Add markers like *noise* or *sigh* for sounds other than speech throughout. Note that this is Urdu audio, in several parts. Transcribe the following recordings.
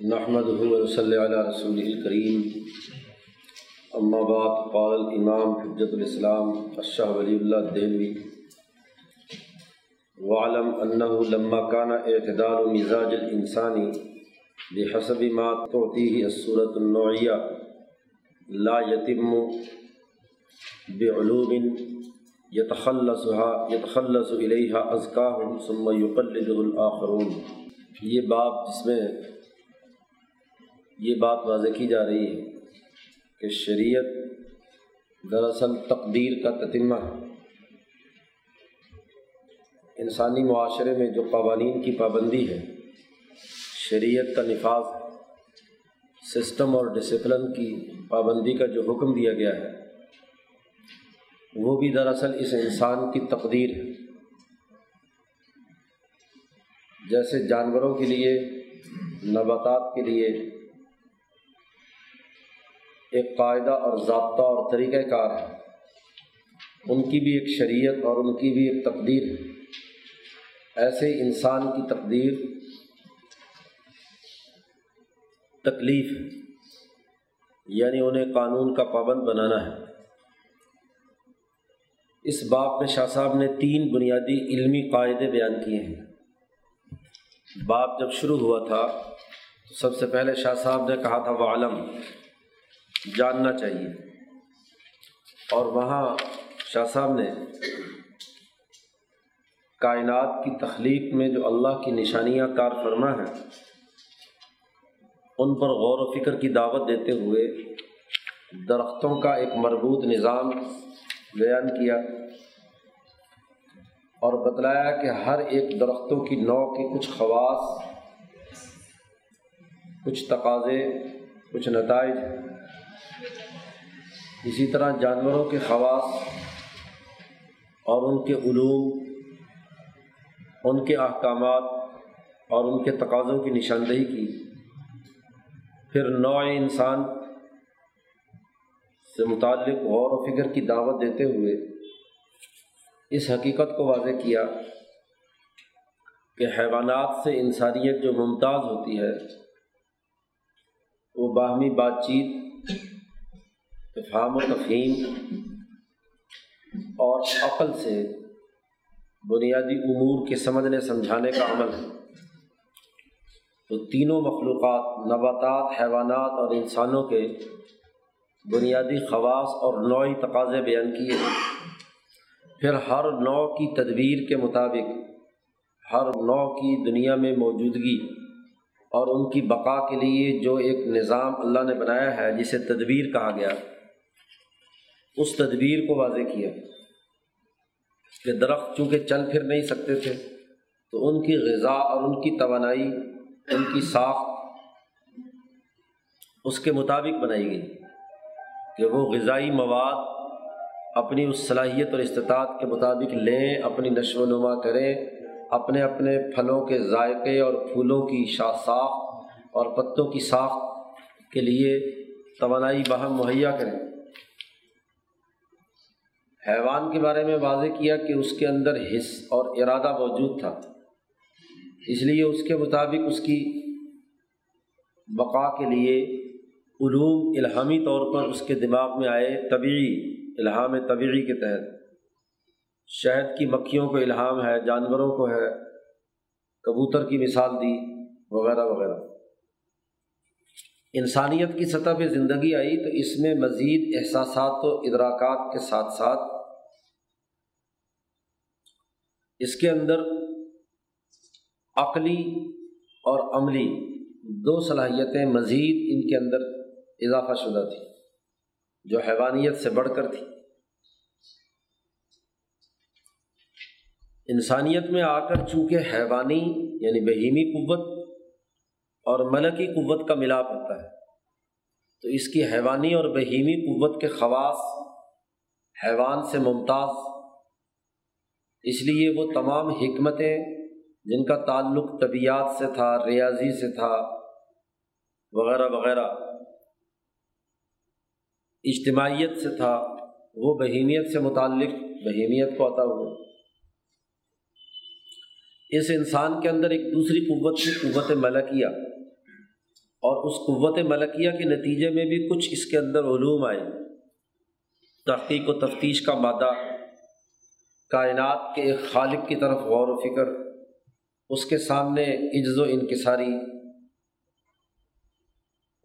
نحمد صلی علیہ رسول الکریم اما بعد، قال الامام حجت الاسلام الشاہ ولی اللہ دہلوی وعلم انه لما كان اعتدال مزاج الانسانی بحسب ما تعطيه الصورة النوعية لا يتم بعلوم يتخلصها، يتخلص إليها أزكاهم ثم يقلده الآخرون. یہ باب جس میں یہ بات واضح کی جا رہی ہے کہ شریعت دراصل تقدیر کا تتمہ ہے۔ انسانی معاشرے میں جو قوانین کی پابندی ہے، شریعت کا نفاذ، سسٹم اور ڈسپلن کی پابندی کا جو حکم دیا گیا ہے، وہ بھی دراصل اس انسان کی تقدیر ہے۔ جیسے جانوروں کے لیے، نباتات کے لیے ایک قاعدہ اور ضابطہ اور طریقۂ کار ہے۔ ان کی بھی ایک شریعت اور ان کی بھی ایک تقدیر ہے۔ ایسے انسان کی تقدیر تکلیف ہے۔ یعنی انہیں قانون کا پابند بنانا ہے۔ اس باب میں شاہ صاحب نے تین بنیادی علمی قاعدے بیان کیے ہیں۔ باب جب شروع ہوا تھا، تو سب سے پہلے شاہ صاحب نے کہا تھا وہ عالم جاننا چاہیے۔ اور وہاں شاہ صاحب نے کائنات کی تخلیق میں جو اللہ کی نشانیاں کار فرما ہیں، ان پر غور و فکر کی دعوت دیتے ہوئے درختوں کا ایک مربوط نظام بیان کیا اور بتلایا کہ ہر ایک درختوں کی نو کی کچھ خواص، کچھ تقاضے، کچھ نتائج اسی طرح جانوروں کے خواص اور ان کے علوم، ان کے احکامات اور ان کے تقاضوں کی نشاندہی کی۔ پھر نوع انسان سے متعلق غور و فکر کی دعوت دیتے ہوئے اس حقیقت کو واضح کیا کہ حیوانات سے انسانیت جو ممتاز ہوتی ہے، وہ باہمی بات چیت افہام و تفہیم اور عقل سے بنیادی امور کے سمجھنے سمجھانے کا عمل ہے۔ تو تینوں مخلوقات، نباتات، حیوانات اور انسانوں کے بنیادی خواص اور نوعی تقاضے بیان کیے۔ پھر ہر نو کی تدبیر کے مطابق، ہر نو کی دنیا میں موجودگی اور ان کی بقا کے لیے جو ایک نظام اللہ نے بنایا ہے، جسے تدبیر کہا گیا۔ اس تدبیر کو واضح کیا کہ درخت چونکہ چل پھر نہیں سکتے تھے، تو ان کی غذا اور ان کی توانائی، ان کی ساخت اس کے مطابق بنائی گئی کہ وہ غذائی مواد اپنی اس صلاحیت اور استطاعت کے مطابق لیں، اپنی نشو و نما کریں، اپنے اپنے پھلوں کے ذائقے اور پھولوں کی شا، ساخت اور پتوں کی ساخت کے لیے توانائی باہم مہیا کریں۔ حیوان کے بارے میں واضح کیا کہ اس کے اندر حص اور ارادہ موجود تھا۔ اس لیے اس کے مطابق اس کی بقا کے لیے علوم الہامی طور پر اس کے دماغ میں آئے طبعی الہام طبعی کے تحت۔ شہد کی مکھیوں کو الہام ہے، جانوروں کو ہے، کبوتر کی مثال دی، وغیرہ وغیرہ۔ انسانیت کی سطح پہ زندگی آئی تو اس میں مزید احساسات و ادراکات کے ساتھ ساتھ اس کے اندر عقلی اور عملی دو صلاحیتیں مزید ان کے اندر اضافہ شدہ تھیں، جو حیوانیت سے بڑھ کر تھی انسانیت میں آ کر چونکہ حیوانی یعنی بہیمی قوت اور ملکی قوت کا ملاپ ہوتا ہے۔ تو اس کی حیوانی اور بہیمی قوت کے خواص حیوان سے ممتاز۔ اس لیے وہ تمام حکمتیں جن کا تعلق طبیعت سے تھا، ریاضی سے تھا، وغیرہ وغیرہ۔ اجتماعیت سے تھا، وہ بہیمیت سے متعلق بہیمیت کو عطا ہوا۔ اس انسان کے اندر ایک دوسری قوت کی قوت ملکیہ۔ اور اس قوت ملکیہ کے نتیجے میں بھی کچھ اس کے اندر علوم آئے۔ تحقیق و تفتیش کا مادہ، کائنات کے ایک خالق کی طرف غور و فکر، اس کے سامنے عجز و انکساری،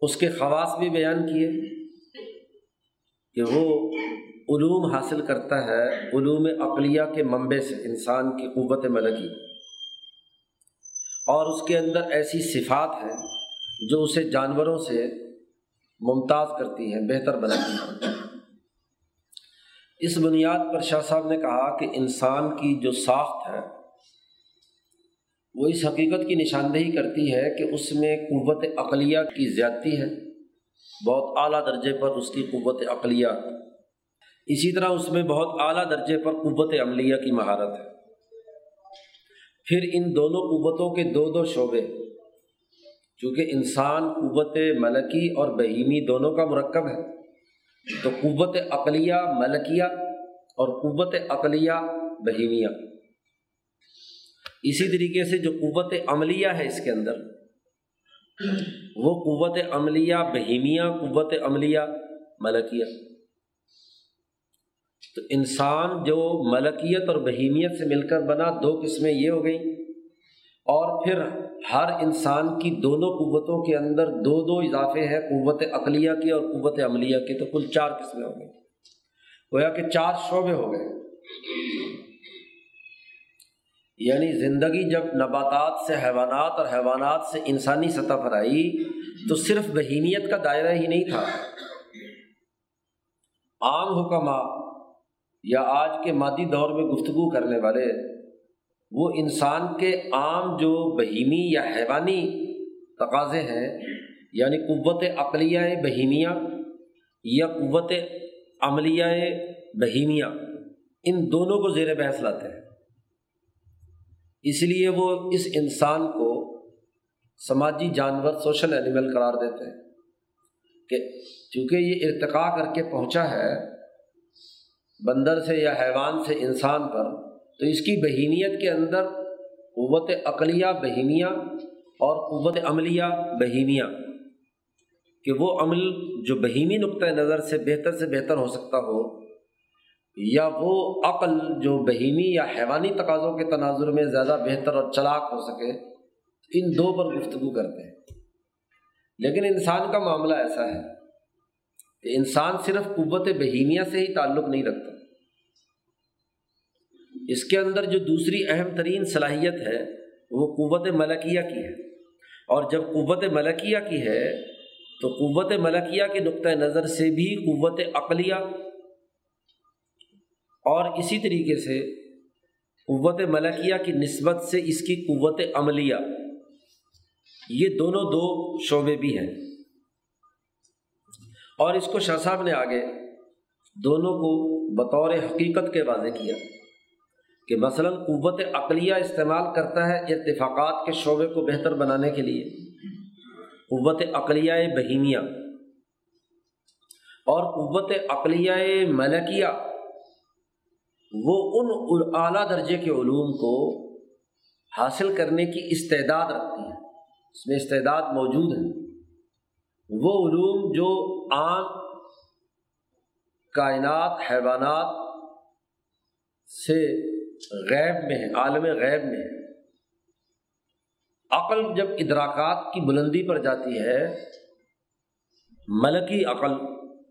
اس کے خواص بھی بیان کیے کہ وہ علوم حاصل کرتا ہے علوم عقلیہ کے منبع سے، انسان کی قوت ملکی۔ اور اس کے اندر ایسی صفات ہیں جو اسے جانوروں سے ممتاز کرتی ہیں، بہتر بناتی ہیں۔ اس بنیاد پر شاہ صاحب نے کہا کہ انسان کی جو ساخت ہے، وہ اس حقیقت کی نشاندہی کرتی ہے کہ اس میں قوت عقلیہ کی زیادتی ہے۔ بہت اعلیٰ درجے پر اس کی قوت عقلیہ۔ اسی طرح اس میں بہت اعلیٰ درجے پر قوت عملیہ کی مہارت ہے۔ پھر ان دونوں قوتوں کے دو دو شعبے چونکہ انسان قوت ملکی اور بہیمی دونوں کا مرکب ہے۔ تو قوت عقلیہ ملکیہ اور قوت عقلیہ بہیمیہ۔ اسی طریقے سے جو قوت عملیہ ہے اس کے اندر، وہ قوت عملیہ بہیمیہ، قوت عملیہ ملکیہ۔ تو انسان جو ملکیت اور بہیمیت سے مل کر بنا، دو قسمیں یہ ہو گئیں۔ اور پھر ہر انسان کی دونوں قوتوں کے اندر دو دو اضافے ہیں، قوت عقلیہ کی اور قوت عملیہ کی تو کل چار قسمیں ہو گئیں۔ گویا کہ چار شعبے ہو گئے۔ یعنی زندگی جب نباتات سے حیوانات اور حیوانات سے انسانی سطح پر آئی، تو صرف بہیمیت کا دائرہ ہی نہیں تھا۔ عام حکمات یا آج کے مادی دور میں گفتگو کرنے والے وہ انسان کے عام جو بہیمی یا حیوانی تقاضے ہیں یعنی قوت عقلیہ بہیمیہ یا قوت عملیہ بہیمیہ، ان دونوں کو زیر بحث لاتے ہیں۔ اس لیے وہ اس انسان کو سماجی جانور، سوشل اینیمل قرار دیتے ہیں کہ چونکہ یہ ارتقاء کر کے پہنچا ہے، بندر سے یا حیوان سے انسان پر تو اس کی بہیمیت کے اندر قوت عقلیہ بہیمیہ اور قوت عملیہ بہیمیہ کہ وہ عمل جو بہیمی نقطۂ نظر سے بہتر سے بہتر ہو سکتا ہو، یا وہ عقل جو بہیمی یا حیوانی تقاضوں کے تناظر میں زیادہ بہتر اور چلاک ہو سکے، ان دو پر گفتگو کرتے ہیں۔ لیکن انسان کا معاملہ ایسا ہے کہ انسان صرف قوت بہیمیہ سے ہی تعلق نہیں رکھتا اس کے اندر جو دوسری اہم ترین صلاحیت ہے، وہ قوت ملکیہ کی ہے۔ اور جب قوت ملکیہ کی ہے، تو قوت ملکیہ کے نقطۂ نظر سے بھی قوت عقلیہ اور اسی طریقے سے قوت ملکیہ کی نسبت سے اس کی قوت عملیہ، یہ دونوں دو شعبے بھی ہیں۔ اور اس کو شاہ صاحب نے آگے دونوں کو بطور حقیقت کے واضح کیا۔ کہ مثلاً قوت عقلیہ استعمال کرتا ہے اتفاقات کے شعبے کو بہتر بنانے کے لیے۔ قوت عقلیہ بہیمیہ۔ اور قوت عقلیہ ملکیہ۔ وہ ان اعلیٰ درجے کے علوم کو حاصل کرنے کی استعداد رکھتی ہیں اس میں استعداد موجود ہے۔ وہ علوم جو عام کائنات، حیوانات سے غیب میں ہے، عالم غیب میں ہے۔ عقل جب ادراکات کی بلندی پر جاتی ہے، ملکی عقل،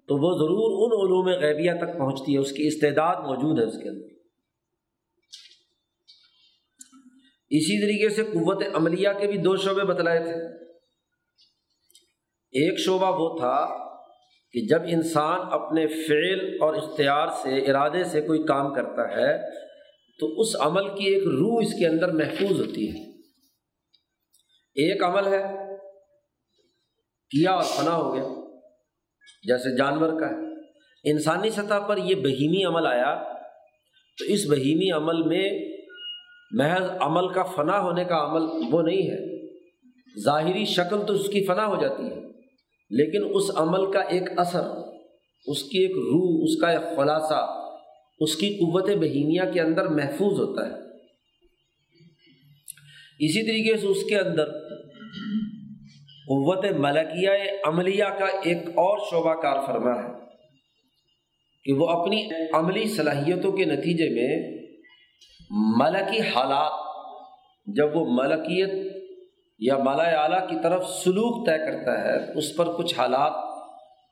تو وہ ضرور ان علوم غیبیہ تک پہنچتی ہے، اس کی استعداد موجود ہے اس کے اندر۔ اسی طریقے سے قوت عملیہ کے بھی دو شعبے بتلائے تھے۔ ایک شعبہ وہ تھا کہ جب انسان اپنے فعل اور اختیار سے، ارادے سے کوئی کام کرتا ہے تو اس عمل کی ایک روح اس کے اندر محفوظ ہوتی ہے۔ ایک عمل ہے، کیا اور فنا ہو گیا۔ جیسے جانور کا ہے۔ انسانی سطح پر یہ بہیمی عمل آیا، تو اس بہیمی عمل میں محض عمل کا فنا ہونے کا عمل وہ نہیں ہے۔ ظاہری شکل تو اس کی فنا ہو جاتی ہے، لیکن اس عمل کا ایک اثر، اس کی ایک روح، اس کا ایک خلاصہ اس کی قوت بہیمیہ کے اندر محفوظ ہوتا ہے۔ اسی طریقے سے اس کے اندر قوت ملکیہ عملیہ کا ایک اور شعبہ کار فرما ہے کہ وہ اپنی عملی صلاحیتوں کے نتیجے میں ملکی حالات، جب وہ ملکیت یا مالا اعلیٰ کی طرف سلوک طے کرتا ہے، اس پر کچھ حالات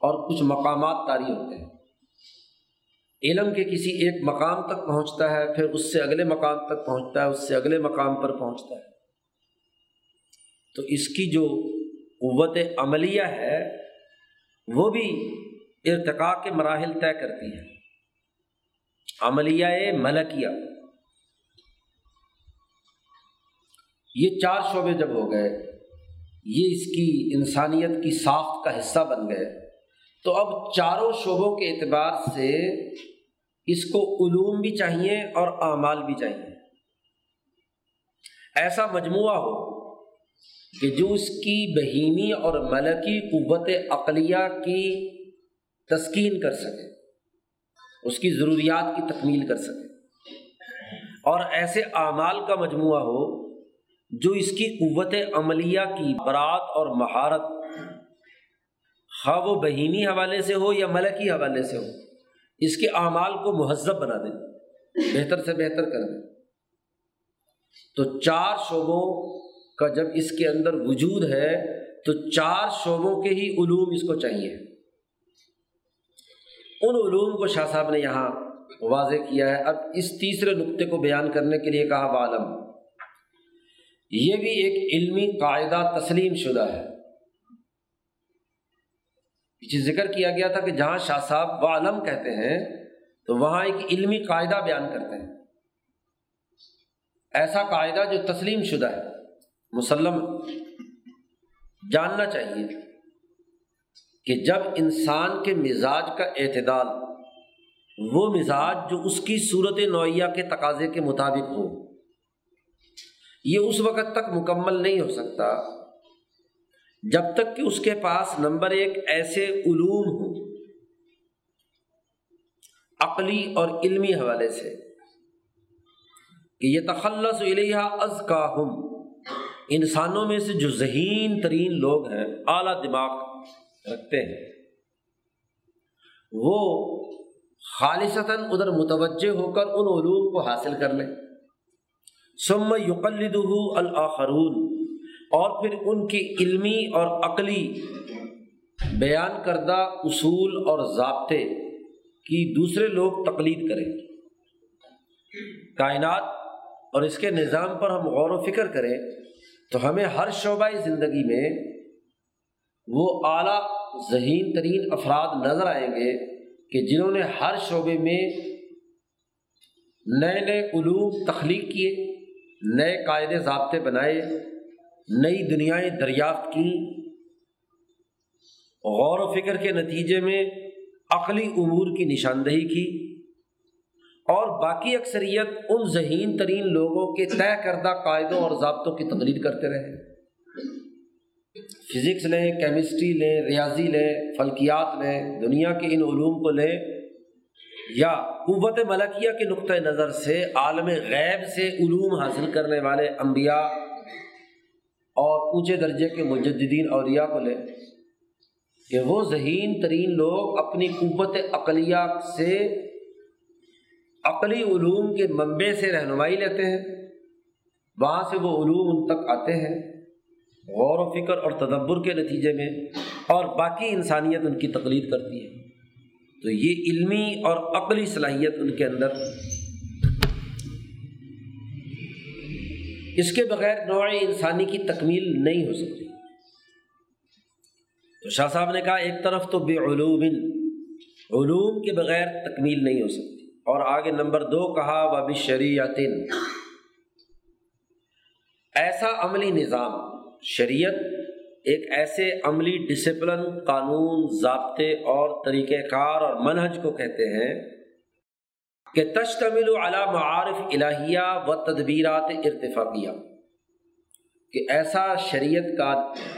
اور کچھ مقامات طاری ہوتے ہیں۔ علم کے کسی ایک مقام تک پہنچتا ہے، پھر اس سے اگلے مقام تک پہنچتا ہے، اس سے اگلے مقام پر پہنچتا ہے۔ تو اس کی جو قوت عملیہ ہے، وہ بھی ارتقاء کے مراحل طے کرتی ہے۔ عملیہ ملکیہ۔ یہ چار شعبے جب ہو گئے، یہ اس کی انسانیت کی ساخت کا حصہ بن گئے۔ تو اب چاروں شعبوں کے اعتبار سے اس کو علوم بھی چاہیے اور اعمال بھی چاہیے۔ ایسا مجموعہ ہو کہ جو اس کی بہیمی اور ملکی قوت عقلیہ کی تسکین کر سکے، اس کی ضروریات کی تکمیل کر سکے۔ اور ایسے اعمال کا مجموعہ ہو جو اس کی قوت عملیہ کی برات اور مہارت خواہ وہ بہیمی حوالے سے ہو یا ملکی حوالے سے ہو، اس کے اعمال کو مہذب بنا دیں بہتر سے بہتر کر دیں تو چار شعبوں کا جب اس کے اندر وجود ہے، تو چار شعبوں کے ہی علوم اس کو چاہیے۔ ان علوم کو شاہ صاحب نے یہاں واضح کیا ہے۔ اب اس تیسرے نقطے کو بیان کرنے کے لیے کہا عالم یہ بھی ایک علمی قاعدہ تسلیم شدہ ہے۔ پیچھے ذکر کیا گیا تھا کہ جہاں شاہ صاحب و عالم کہتے ہیں، تو وہاں ایک علمی قاعدہ بیان کرتے ہیں۔ ایسا قاعدہ جو تسلیم شدہ ہے، مسلم، جاننا چاہیے کہ جب انسان کے مزاج کا اعتدال، وہ مزاج جو اس کی صورت نوعیہ کے تقاضے کے مطابق ہو، یہ اس وقت تک مکمل نہیں ہو سکتا۔ جب تک کہ اس کے پاس نمبر ایک ایسے علوم ہوں، عقلی اور علمی حوالے سے، کہ یہ تخلص علیہ از کا ہم انسانوں میں سے جو ذہین ترین لوگ ہیں، اعلیٰ دماغ رکھتے ہیں۔ وہ خالصتاً ادھر متوجہ ہو کر ان علوم کو حاصل کر لیں۔ سم یقلد الآخرون۔ اور پھر ان کی علمی اور عقلی بیان کردہ اصول اور ضابطے کی دوسرے لوگ تقلید کریں۔ کائنات اور اس کے نظام پر ہم غور و فکر کریں تو ہمیں ہر شعبۂ زندگی میں وہ اعلیٰ ذہین ترین افراد نظر آئیں گے کہ جنہوں نے ہر شعبے میں نئے نئے علوم تخلیق کیے، نئے قاعدے ضابطے بنائے نئی دنیائیں دریافت کی غور و فکر کے نتیجے میں عقلی امور کی نشاندہی کی۔ اور باقی اکثریت ان ذہین ترین لوگوں کے طے کردہ قاعدوں اور ضابطوں کی تقریر کرتے رہے۔ فزکس لیں، کیمسٹری لیں، ریاضی لیں، فلکیات لیں، دنیا کے ان علوم کو لیں یا قوت ملکیہ کے نقطۂ نظر سے عالم غیب سے علوم حاصل کرنے والے انبیاء اور اونچے درجے کے مجدین اولیاء کو لیں کہ وہ ذہین ترین لوگ اپنی قوت عقلیہ سے عقلی علوم کے منبع سے رہنمائی لیتے ہیں، وہاں سے وہ علوم ان تک آتے ہیں غور و فکر اور تدبر کے نتیجے میں اور باقی انسانیت ان کی تقلید کرتی ہے۔ تو یہ علمی اور عقلی صلاحیت ان کے اندر اس کے بغیر نوع انسانی کی تکمیل نہیں ہو سکتی۔ تو شاہ صاحب نے کہا، ایک طرف تو بے علوم علوم کے بغیر تکمیل نہیں ہو سکتی۔ اور آگے نمبر دو کہا و شریعت ایسا عملی نظام، شریعت ایک ایسے عملی ڈسپلن قانون، ضابطے اور طریقۂ کار اور منہج کو کہتے ہیں کہ تشتمل علی معارف الہیہ و تدبیرات ارتفاقیہ، کہ ایسا شریعت کا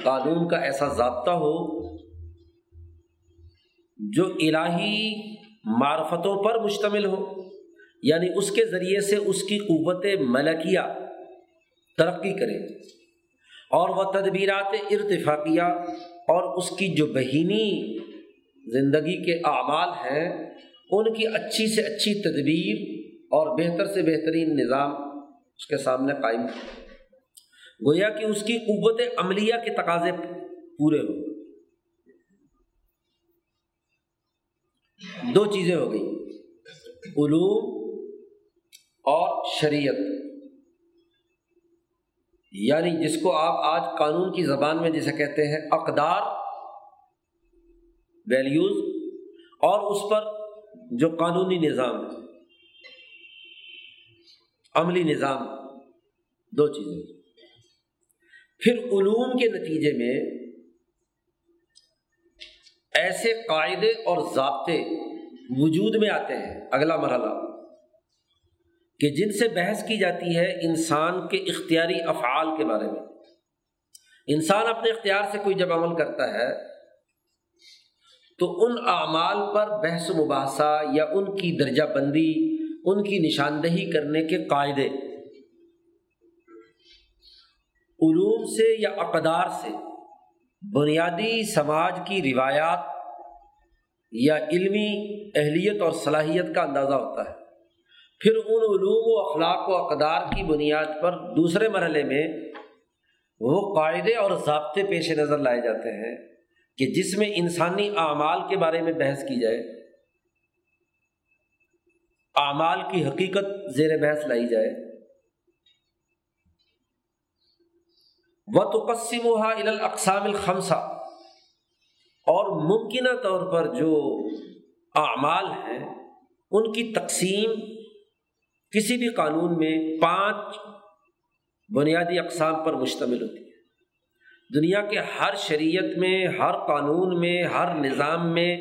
قانون کا ایسا ضابطہ ہو جو الہی معرفتوں پر مشتمل ہو یعنی اس کے ذریعے سے اس کی قوت ملکیہ ترقی کرے، اور وہ تدبیرات ارتفاقیہ، اور اس کی جو بہینی زندگی کے اعمال ہیں ان کی اچھی سے اچھی تدبیر اور بہتر سے بہترین نظام اس کے سامنے قائم گویا کہ اس کی قوت عملیہ کے تقاضے پورے ہو دو چیزیں ہو گئی۔ علوم اور شریعت۔ یعنی جس کو آپ آج قانون کی زبان میں جسے کہتے ہیں، اقدار ویلیوز اور اس پر جو قانونی نظام عملی نظام، دو چیزیں۔ پھر علوم کے نتیجے میں ایسے قاعدے اور ضابطے وجود میں آتے ہیں۔ اگلا مرحلہ، کہ جن سے بحث کی جاتی ہے انسان کے اختیاری افعال کے بارے میں۔ انسان اپنے اختیار سے کوئی جب عمل کرتا ہے تو ان اعمال پر بحث و مباحثہ یا ان کی درجہ بندی، ان کی نشاندہی کرنے کے قاعدے۔ علوم سے یا اقدار سے، بنیادی سماج کی روایات یا علمی اہلیت اور صلاحیت کا اندازہ ہوتا ہے۔ پھر ان علوم و اخلاق و اقدار کی بنیاد پر دوسرے مرحلے میں وہ قاعدے اور ضابطے پیش نظر لائے جاتے ہیں۔ کہ جس میں انسانی اعمال کے بارے میں بحث کی جائے، اعمال کی حقیقت زیر بحث لائی جائے۔ و تو قسم و الاقسام الخمسہ اور ممکنہ طور پر جو اعمال ہیں، ان کی تقسیم کسی بھی قانون میں پانچ بنیادی اقسام پر مشتمل ہوتی۔ ہے دنیا کے ہر شریعت میں، ہر قانون میں، ہر نظام میں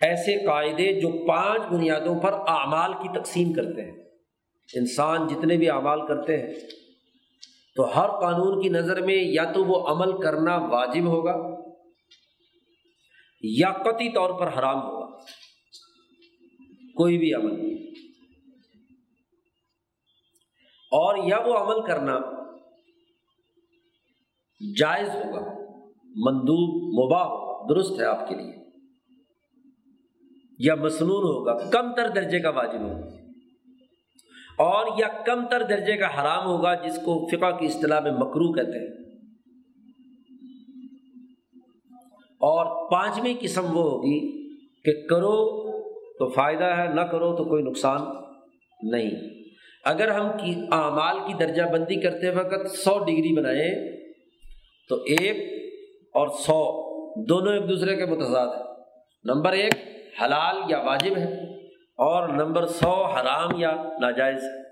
ایسے قاعدے جو پانچ بنیادوں پر اعمال کی تقسیم کرتے ہیں۔ انسان جتنے بھی اعمال کرتے ہیں، تو ہر قانون کی نظر میں یا تو وہ عمل کرنا واجب ہوگا یا قطعی طور پر حرام ہوگا۔ کوئی بھی عمل۔ اور یا وہ عمل کرنا جائز ہوگا۔ مندوب، مباح، درست ہے آپ کے لیے۔ یا مصنون ہوگا، کم تر درجے کا واجب ہوگا۔ اور یا کم تر درجے کا حرام ہوگا، جس کو فقہ کی اصطلاح میں مکرو کہتے ہیں۔ اور پانچویں قسم وہ ہوگی کہ کرو تو فائدہ ہے، نہ کرو تو کوئی نقصان نہیں۔ اگر ہم کی اعمال کی درجہ بندی کرتے وقت سو ڈگری بنائیں تو ایک اور سو دونوں ایک دوسرے کے متضاد ہیں۔ نمبر ایک، حلال یا واجب ہے۔ اور نمبر سو، حرام یا ناجائز ہے۔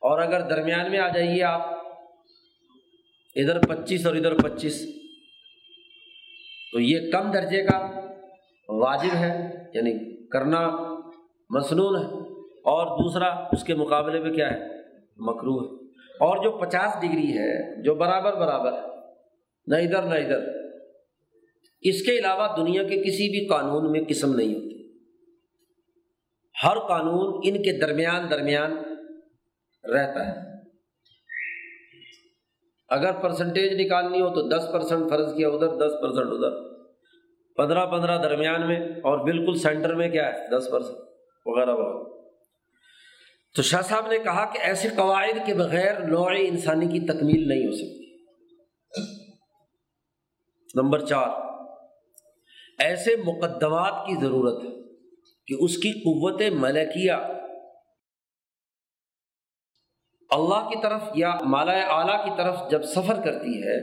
اور اگر درمیان میں آ جائیے آپ، ادھر پچیس اور ادھر پچیس، تو یہ کم درجے کا واجب ہے یعنی کرنا مصنون ہے۔ اور دوسرا، اس کے مقابلے میں کیا ہے؟ مکرو ہے۔ اور جو پچاس ڈگری ہے، جو برابر برابر ہے نہ ادھر نہ ادھر۔ اس کے علاوہ دنیا کے کسی بھی قانون میں قسم نہیں ہوتی۔ ہر قانون ان کے درمیان درمیان رہتا ہے۔ اگر پرسنٹیج نکالنی ہو تو دس پرسنٹ فرض کیا ادھر، دس پرسنٹ ادھر۔ پندرہ پندرہ درمیان میں اور بالکل سینٹر میں کیا ہے؟ دس پرسنٹ وغیرہ وغیرہ۔ تو شاہ صاحب نے کہا کہ ایسے قواعد کے بغیر نوع انسانی کی تکمیل نہیں ہو سکتی۔ نمبر چار، ایسے مقدمات کی ضرورت ہے کہ اس کی قوت ملکیہ اللہ کی طرف یا مالا اعلیٰ کی طرف جب سفر کرتی ہے،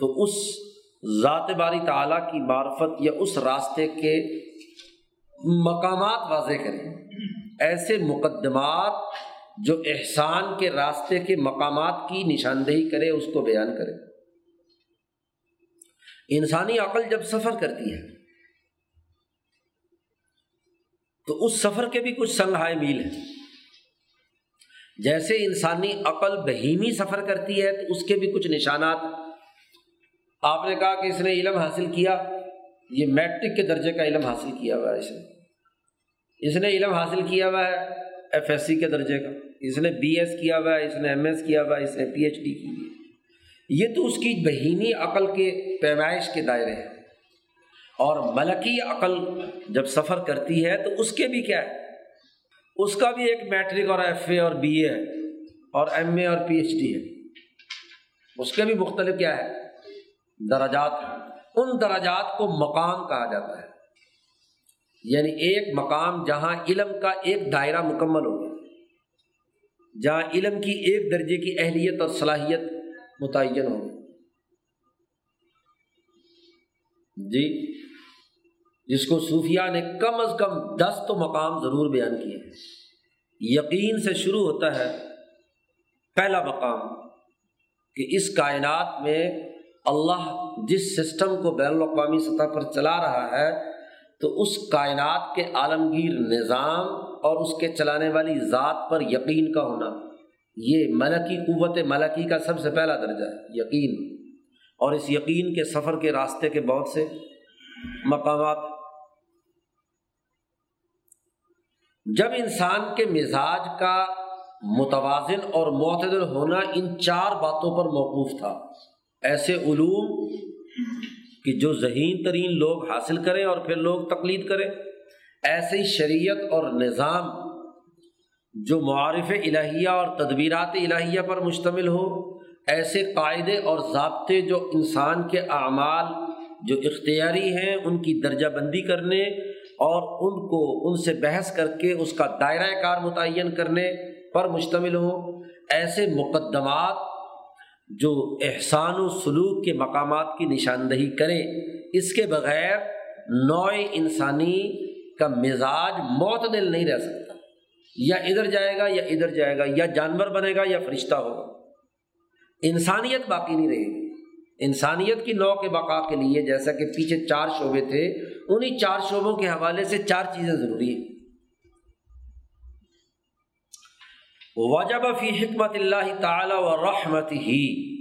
تو اس ذات باری تعالیٰ کی معرفت یا اس راستے کے مقامات واضح کریں۔ ایسے مقدمات جو احسان کے راستے کے مقامات کی نشاندہی کرے اس کو بیان کرے انسانی عقل جب سفر کرتی ہے، تو اس سفر کے بھی کچھ سنگھائے میل ہیں۔ جیسے انسانی عقل بہیمی سفر کرتی ہے، تو اس کے بھی کچھ نشانات۔ آپ نے کہا کہ اس نے علم حاصل کیا، یہ میٹرک کے درجے کا علم حاصل کیا ہوا ہے اس نے۔ اس نے علم حاصل کیا ہوا ہے ایف ایس سی کے درجے کا۔ اس نے بی ایس کیا ہوا ہے، اس نے ایم ایس کیا ہوا ہے، اس نے پی ایچ ڈی کی۔ ہے یہ تو اس کی بہینی عقل کے پیمائش کے دائرے ہیں۔ اور ملکی عقل جب سفر کرتی ہے تو اس کے بھی کیا ہے؟ اس کا بھی ایک میٹرک اور ایف اے اور بی اے ہے اور ایم اے اور پی ایچ ڈی ہے۔ اس کے بھی مختلف کیا ہے؟ درجات ہیں۔ ان درجات کو مقام کہا جاتا ہے۔ یعنی ایک مقام جہاں علم کا ایک دائرہ مکمل ہو گیا۔ جہاں علم کی ایک درجے کی اہلیت اور صلاحیت متعین ہو جی جس کو صوفیہ نے کم از کم دس تو مقام ضرور بیان کیے ہیں۔ یقین سے شروع ہوتا ہے پہلا مقام کہ اس کائنات میں اللہ جس سسٹم کو بین الاقوامی سطح پر چلا رہا ہے، تو اس کائنات کے عالمگیر نظام اور اس کے چلانے والی ذات پر یقین کا ہونا۔ یہ ملکی قوت ملکی کا سب سے پہلا درجہ ہے، یقین۔ اور اس یقین کے سفر کے راستے کے بہت سے مقامات۔ جب انسان کے مزاج کا متوازن اور معتدل ہونا ان چار باتوں پر موقوف تھا۔ ایسے علوم کہ جو ذہین ترین لوگ حاصل کریں اور پھر لوگ تقلید کریں۔ ایسے ہی شریعت اور نظام جو معارف الہیہ اور تدبیرات الہیہ پر مشتمل ہو، ایسے قاعدے اور ضابطے جو انسان کے اعمال، جو اختیاری ہیں، ان کی درجہ بندی کرنے اور ان کو ان سے بحث کر کے اس کا دائرۂ کار متعین کرنے پر مشتمل ہوں ایسے مقدمات جو احسان و سلوک کے مقامات کی نشاندہی کریں، اس کے بغیر نوع انسانی کا مزاج معتدل نہیں رہ سکتا۔ یا ادھر جائے گا یا ادھر جائے گا، یا جانور بنے گا یا فرشتہ ہوگا۔ انسانیت باقی نہیں رہے گی۔ انسانیت کی نو کے بقا کے لیے جیسا کہ پیچھے چار شعبے تھے انہیں چار شعبوں کے حوالے سے چار چیزیں ضروری ہیں۔ وجب فی حکمت اللہ تعالی و رحمت ہی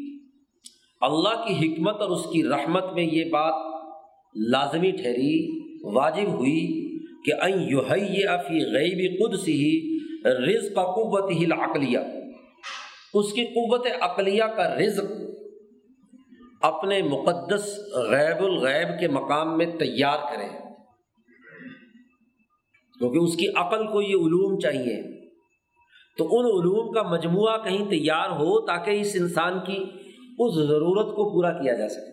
اللہ کی حکمت اور اس کی رحمت میں یہ بات لازمی ٹھہری، واجب ہوئی۔ کہ فی غیبی قد سی رزق قوت ہی العقلیہ۔ اس کی قوت عقلیہ کا رزق اپنے مقدس غیب الغیب کے مقام میں تیار کرے۔ کیونکہ اس کی عقل کو یہ علوم چاہیے۔ تو ان علوم کا مجموعہ کہیں تیار ہو تاکہ اس انسان کی اس ضرورت کو پورا کیا جا سکے۔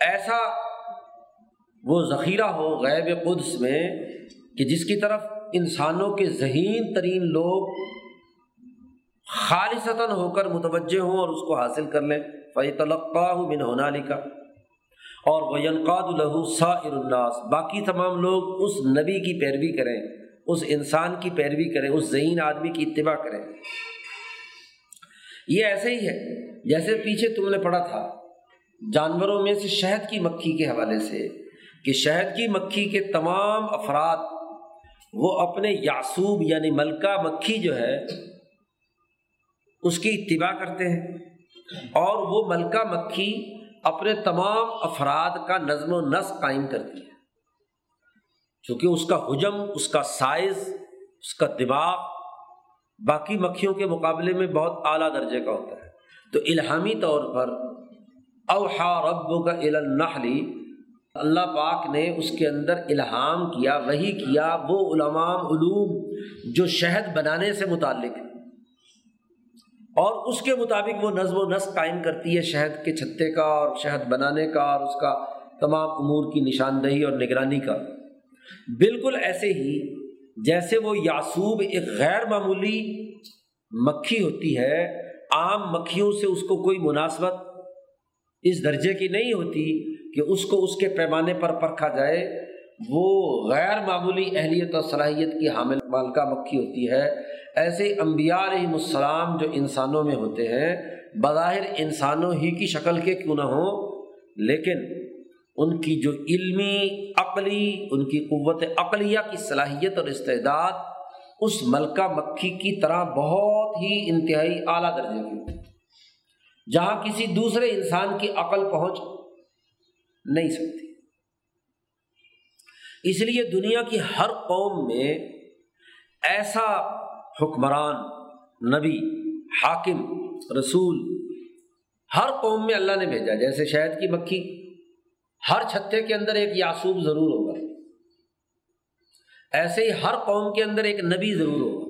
ایسا وہ ذخیرہ ہو غیب قدس میں کہ جس کی طرف انسانوں کے ذہین ترین لوگ خالصتاً ہو کر متوجہ ہوں اور اس کو حاصل کر لیں فی تلقاہ من ہونا لکھا اور وہ ینقاد الہو سائر الناس باقی تمام لوگ اس نبی کی پیروی کریں، اس انسان کی پیروی کریں، اس ذہین آدمی کی اتباع کریں۔ یہ ایسے ہی ہے، جیسے پیچھے تم نے پڑھا تھا، جانوروں میں سے شہد کی مکھی کے حوالے سے کہ شہد کی مکھی کے تمام افراد، وہ اپنے یاسوب یعنی ملکہ مکھی جو ہے، اس کی اتباع کرتے ہیں۔ اور وہ ملکہ مکھی اپنے تمام افراد کا نظم و نسق قائم کرتی ہے۔ چونکہ اس کا حجم، اس کا سائز، اس کا دماغ باقی مکھیوں کے مقابلے میں بہت اعلیٰ درجے کا ہوتا ہے۔ تو الہامی طور پر اوحا رب کا النحلی اللہ پاک نے اس کے اندر الہام کیا وہی کیا، وہ علماء علوم جو شہد بنانے سے متعلق اور اس کے مطابق وہ نظم و نسق قائم کرتی ہے شہد کے چھتے کا اور شہد بنانے کا اور اس کا تمام امور کی نشاندہی اور نگرانی کا۔ بالکل ایسے ہی جیسے وہ یاسوب ایک غیر معمولی مکھی ہوتی ہے، عام مکھیوں سے اس کو کوئی مناسبت اس درجے کی نہیں ہوتی کہ اس کو اس کے پیمانے پر پرکھا جائے، وہ غیر معمولی اہلیت اور صلاحیت کی حامل مالکہ مکھی ہوتی ہے۔ ایسے انبیاء علیہ السلام جو انسانوں میں ہوتے ہیں، بظاہر انسانوں ہی کی شکل کے کیوں نہ ہوں، لیکن ان کی جو علمی عقلی، ان کی قوت عقلیہ کی صلاحیت اور استعداد اس ملکہ مکھی کی طرح بہت ہی انتہائی اعلیٰ درجے کی جہاں کسی دوسرے انسان کی عقل پہنچ نہیں سکتی۔ اس لیے دنیا کی ہر قوم میں ایسا حکمران، نبی، حاکم، رسول ہر قوم میں اللہ نے بھیجا، جیسے شہد کی مکھی۔ ہر چھتے کے اندر ایک یاسوب ضرور ہوگا۔ ایسے ہی ہر قوم کے اندر ایک نبی ضرور ہوگا۔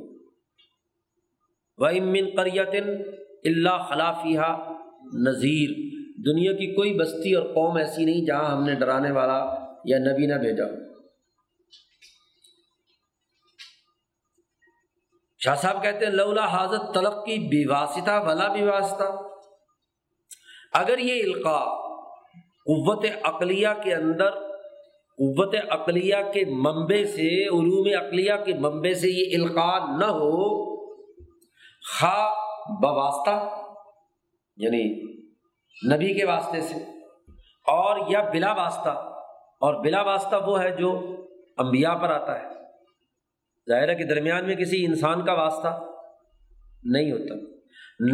وہ امن قریتن اللہ خلافیہ نذیر دنیا کی کوئی بستی اور قوم ایسی نہیں جہاں ہم نے ڈرانے والا یا نبی نہ بھیجا شاہ صاحب کہتے ہیں، لولا حاضر طلب کی بے واسطہ بلا بھی واسطہ۔ اگر یہ القاع قوت عقلیہ کے اندر، قوت عقلیہ کے منبع سے، علوم عقلیہ کے منبع سے یہ القاع نہ ہو، خواہ بواسطہ یعنی نبی کے واسطے سے۔ اور یا بلا واسطہ۔ اور بلا واسطہ وہ ہے جو انبیاء پر آتا ہے۔ ظاہرہ کے درمیان میں کسی انسان کا واسطہ نہیں ہوتا۔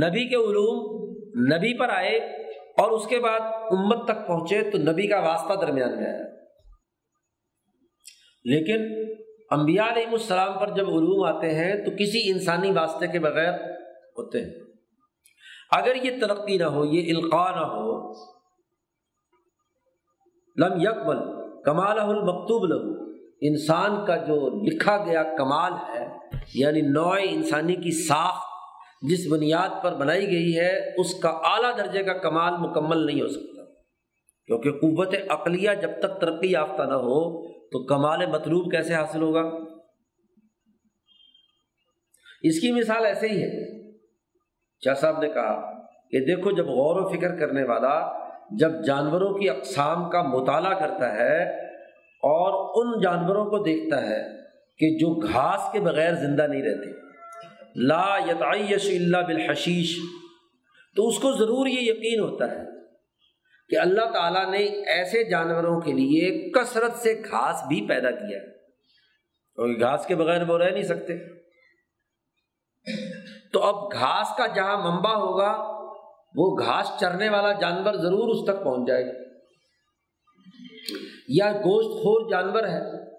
نبی کے علوم نبی پر آئے اور اس کے بعد امت تک پہنچے تو نبی کا واسطہ درمیان میں آیا۔ لیکن انبیاء علیہ السلام پر جب علوم آتے ہیں تو کسی انسانی واسطے کے بغیر ہوتے ہیں۔ اگر یہ ترقی نہ ہو، یہ القاع نہ ہو، لم یکمل کمال المکتوب لہو۔ انسان کا جو لکھا گیا کمال ہے یعنی نوع انسانی کی ساخت جس بنیاد پر بنائی گئی ہے، اس کا اعلیٰ درجے کا کمال مکمل نہیں ہو سکتا۔ کیونکہ قوت عقلیہ جب تک ترقی یافتہ نہ ہو، تو کمال مطلوب کیسے حاصل ہوگا؟ اس کی مثال ایسے ہی ہے۔ شاہ صاحب نے کہا کہ دیکھو جب غور و فکر کرنے والا جب جانوروں کی اقسام کا مطالعہ کرتا ہے اور ان جانوروں کو دیکھتا ہے کہ جو گھاس کے بغیر زندہ نہیں رہتے، لا یتعیش اللہ بالحشیش، تو اس کو ضرور یہ یقین ہوتا ہے کہ اللہ تعالیٰ نے ایسے جانوروں کے لیے کثرت سے گھاس بھی پیدا کیا ہے۔ کیونکہ گھاس کے بغیر وہ رہ نہیں سکتے۔ تو اب گھاس کا جہاں منبع ہوگا، وہ گھاس چرنے والا جانور ضرور اس تک پہنچ جائے گا۔ یا گوشت خور جانور ہے،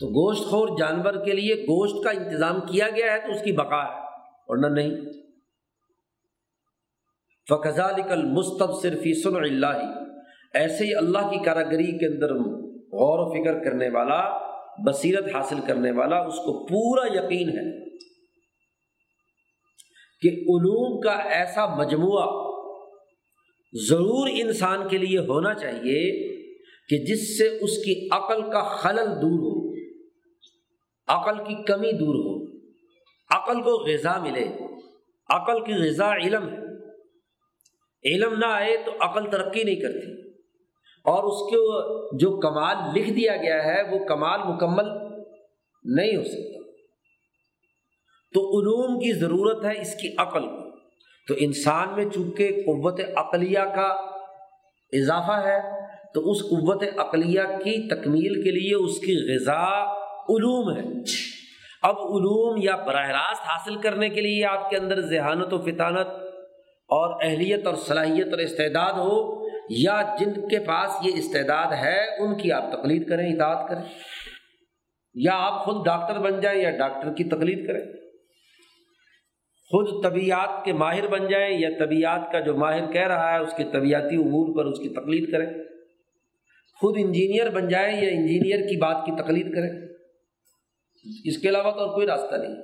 تو گوشت خور جانور کے لیے گوشت کا انتظام کیا گیا ہے تو اس کی بقا ہے اور نہ نہیں۔ فقضا نکل مستب صرفی سن اللہ ایسے ہی اللہ کی کاراگری کے اندر غور و فکر کرنے والا، بصیرت حاصل کرنے والا، اس کو پورا یقین ہے۔ کہ علوم کا ایسا مجموعہ ضرور انسان کے لیے ہونا چاہیے کہ جس سے اس کی عقل کا خلل دور ہو، عقل کی کمی دور ہو، عقل کو غذا ملے، عقل کی غذا علم ہے۔ علم نہ آئے تو عقل ترقی نہیں کرتی۔ اور اس کے جو کمال لکھ دیا گیا ہے، وہ کمال مکمل نہیں ہو سکتا۔ تو علوم کی ضرورت ہے اس کی عقل کو۔ تو انسان میں چونکہ قوت عقلیہ کا اضافہ ہے، تو اس قوت عقلیہ کی تکمیل کے لیے اس کی غذا علوم ہے۔ اب علوم یا براہ راست حاصل کرنے کے لیے آپ کے اندر ذہانت و فطانت اور اہلیت اور صلاحیت اور استعداد ہو یا جن کے پاس یہ استعداد ہے، ان کی آپ تقلید کریں، اطاعت کریں۔ یا آپ خود ڈاکٹر بن جائیں یا ڈاکٹر کی تقلید کریں۔ خود طبیعت کے ماہر بن جائیں یا طبیعت کا جو ماہر کہہ رہا ہے، اس کے طبیعتی امور پر اس کی تقلید کریں۔ خود انجینئر بن جائیں یا انجینئر کی بات کی تقلید کریں۔ اس کے علاوہ تو اور کوئی راستہ نہیں۔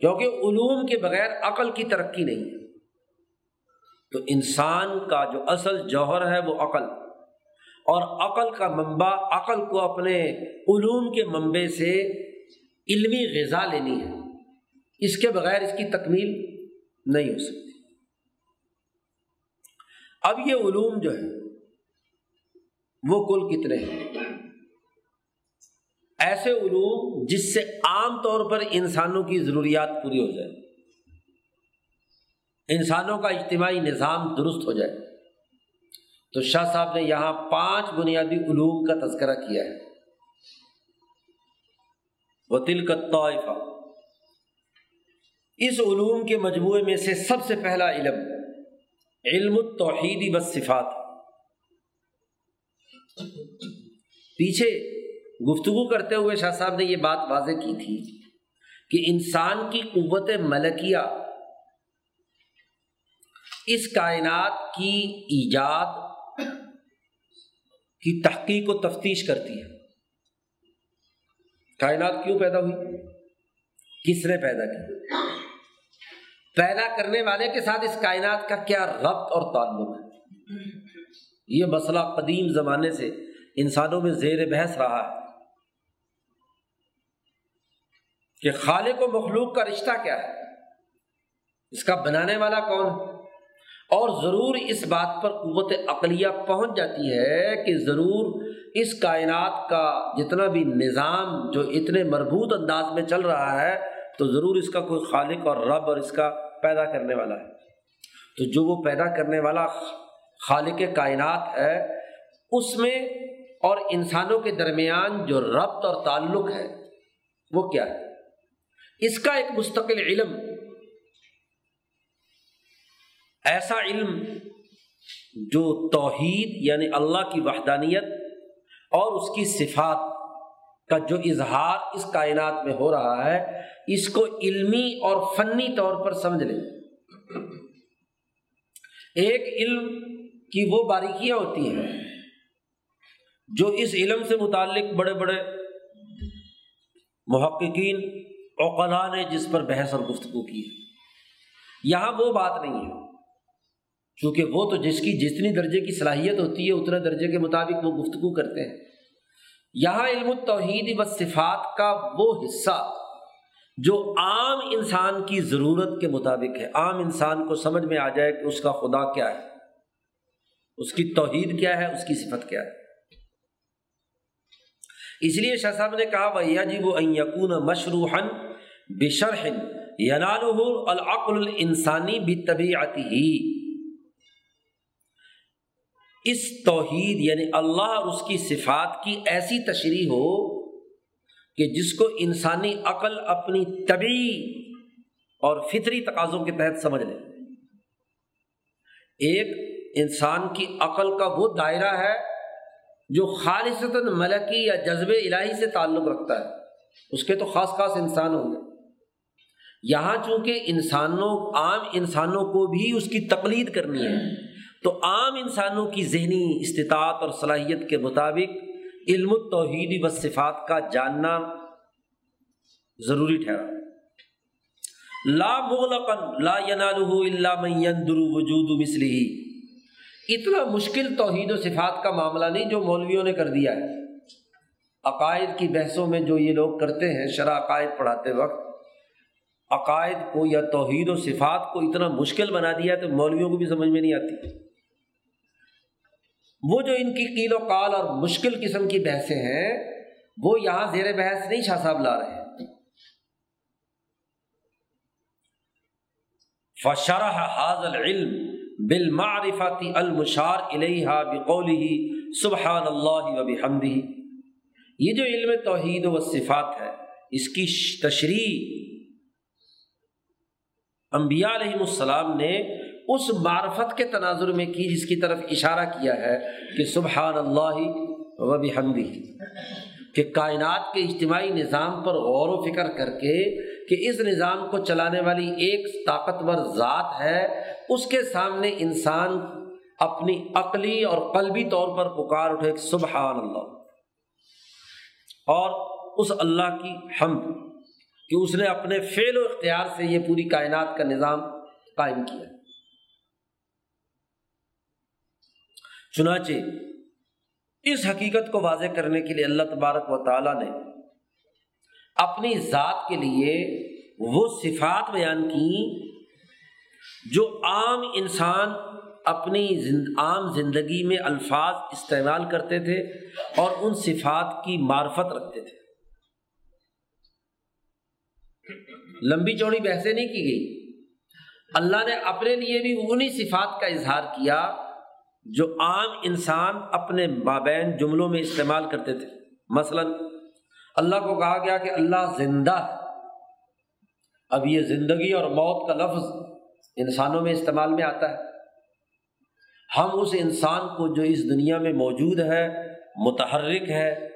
کیونکہ علوم کے بغیر عقل کی ترقی نہیں ہے۔ تو انسان کا جو اصل جوہر ہے وہ عقل۔ اور عقل کا منبع، عقل کو اپنے علوم کے منبع سے علمی غذا لینی ہے۔ اس کے بغیر اس کی تکمیل نہیں ہو سکتی۔ اب یہ علوم جو ہے وہ کل کتنے ہیں؟ ایسے علوم جس سے عام طور پر انسانوں کی ضروریات پوری ہو جائے۔ انسانوں کا اجتماعی نظام درست ہو جائے۔ تو شاہ صاحب نے یہاں پانچ بنیادی علوم کا تذکرہ کیا ہے۔ وہ تل کا طائفہ اس علوم کے مجموعے میں سے سب سے پہلا علم علم التوحیدی بس صفات پیچھے گفتگو کرتے ہوئے شاہ صاحب نے یہ بات واضح کی تھی کہ انسان کی قوت ملکیہ اس کائنات کی ایجاد کی تحقیق و تفتیش کرتی ہے۔ کائنات کیوں پیدا ہوئی؟ کس نے پیدا کی؟ پیدا کرنے والے کے ساتھ اس کائنات کا کیا ربط اور تعلق ہے؟ یہ مسئلہ قدیم زمانے سے انسانوں میں زیر بحث رہا ہے کہ خالق و مخلوق کا رشتہ کیا ہے؟ اس کا بنانے والا کون ہے؟ اور ضرور اس بات پر قوت عقلیہ پہنچ جاتی ہے کہ ضرور اس کائنات کا جتنا بھی نظام جو اتنے مربوط انداز میں چل رہا ہے تو ضرور اس کا کوئی خالق اور رب اور اس کا پیدا کرنے والا ہے۔ تو جو وہ پیدا کرنے والا خالق کائنات ہے، اس میں اور انسانوں کے درمیان جو ربط اور تعلق ہے، وہ کیا ہے؟ اس کا ایک مستقل علم، ایسا علم جو توحید یعنی اللہ کی وحدانیت اور اس کی صفات کا جو اظہار اس کائنات میں ہو رہا ہے، اس کو علمی اور فنی طور پر سمجھ لیں۔ ایک علم کی وہ باریکیاں ہوتی ہیں جو اس علم سے متعلق بڑے بڑے محققین اوقلا نے جس پر بحث اور گفتگو کی ہے۔ یہاں وہ بات نہیں ہے، چونکہ وہ تو جس کی جتنی درجے کی صلاحیت ہوتی ہے، اتنے درجے کے مطابق وہ گفتگو کرتے ہیں۔ یہاں علم التوحید و صفات کا وہ حصہ جو عام انسان کی ضرورت کے مطابق ہے۔ عام انسان کو سمجھ میں آ جائے کہ اس کا خدا کیا ہے۔ اس کی توحید کیا ہے، اس کی صفت کیا ہے۔ اس لیے شاہ صاحب نے کہا بھیا جی وہ یقون مشروحن بشرحن ینال العقل انسانی بھی طبیعت ہی اس توحید یعنی اللہ اور اس کی صفات کی ایسی تشریح ہو کہ جس کو انسانی عقل اپنی طبی اور فطری تقاضوں کے تحت سمجھ لے۔ ایک انسان کی عقل کا وہ دائرہ ہے جو خالص ملکی یا جذب الہی سے تعلق رکھتا ہے۔ اس کے تو خاص خاص انسان ہوں گے۔ یہاں چونکہ انسانوں، عام انسانوں کو بھی اس کی تقلید کرنی ہے۔ تو عام انسانوں کی ذہنی استطاعت اور صلاحیت کے مطابق علم توحیدی و صفات کا جاننا ضروری ٹھہرا۔ لا مغلقن لا الا من يندر وجود مثله اتنا مشکل توحید و صفات کا معاملہ نہیں جو مولویوں نے کر دیا ہے۔ عقائد کی بحثوں میں جو یہ لوگ کرتے ہیں شرح عقائد پڑھاتے وقت، عقائد کو یا توحید و صفات کو اتنا مشکل بنا دیا تو مولویوں کو بھی سمجھ میں نہیں آتی۔ وہ جو ان کی قیل و قال اور مشکل قسم کی بحثیں ہیں، وہ یہاں زیر بحث نہیں شاہ صاحب لا رہے ہیں۔ فشرح حاض العلم بالمعرفت المشار الیہا بقوله سبحان اللہ و بحمدہ یہ جو علم توحید و صفات ہے، اس کی تشریح انبیاء علیہ السلام نے اس معرفت کے تناظر میں کی جس کی طرف اشارہ کیا ہے کہ سبحان اللہ و بحمدی کہ کائنات کے اجتماعی نظام پر غور و فکر کر کے کہ اس نظام کو چلانے والی ایک طاقتور ذات ہے، اس کے سامنے انسان اپنی عقلی اور قلبی طور پر پکار اٹھے سبحان اللہ اور اس اللہ کی ہم کہ اس نے اپنے فعل و اختیار سے یہ پوری کائنات کا نظام قائم کیا۔ چنانچہ اس حقیقت کو واضح کرنے کے لیے اللہ تبارک و تعالیٰ نے اپنی ذات کے لیے وہ صفات بیان کی جو عام انسان اپنی عام زندگی میں الفاظ استعمال کرتے تھے اور ان صفات کی معرفت رکھتے تھے۔ لمبی چوڑی بحثیں نہیں کی گئی۔ اللہ نے اپنے لیے بھی انہیں صفات کا اظہار کیا جو عام انسان اپنے مابین جملوں میں استعمال کرتے تھے۔ مثلاً، اللہ کو کہا گیا کہ اللہ زندہ ہے۔ اب یہ زندگی اور موت کا لفظ انسانوں میں استعمال میں آتا ہے۔ ہم اس انسان کو جو اس دنیا میں موجود ہے، متحرک ہے،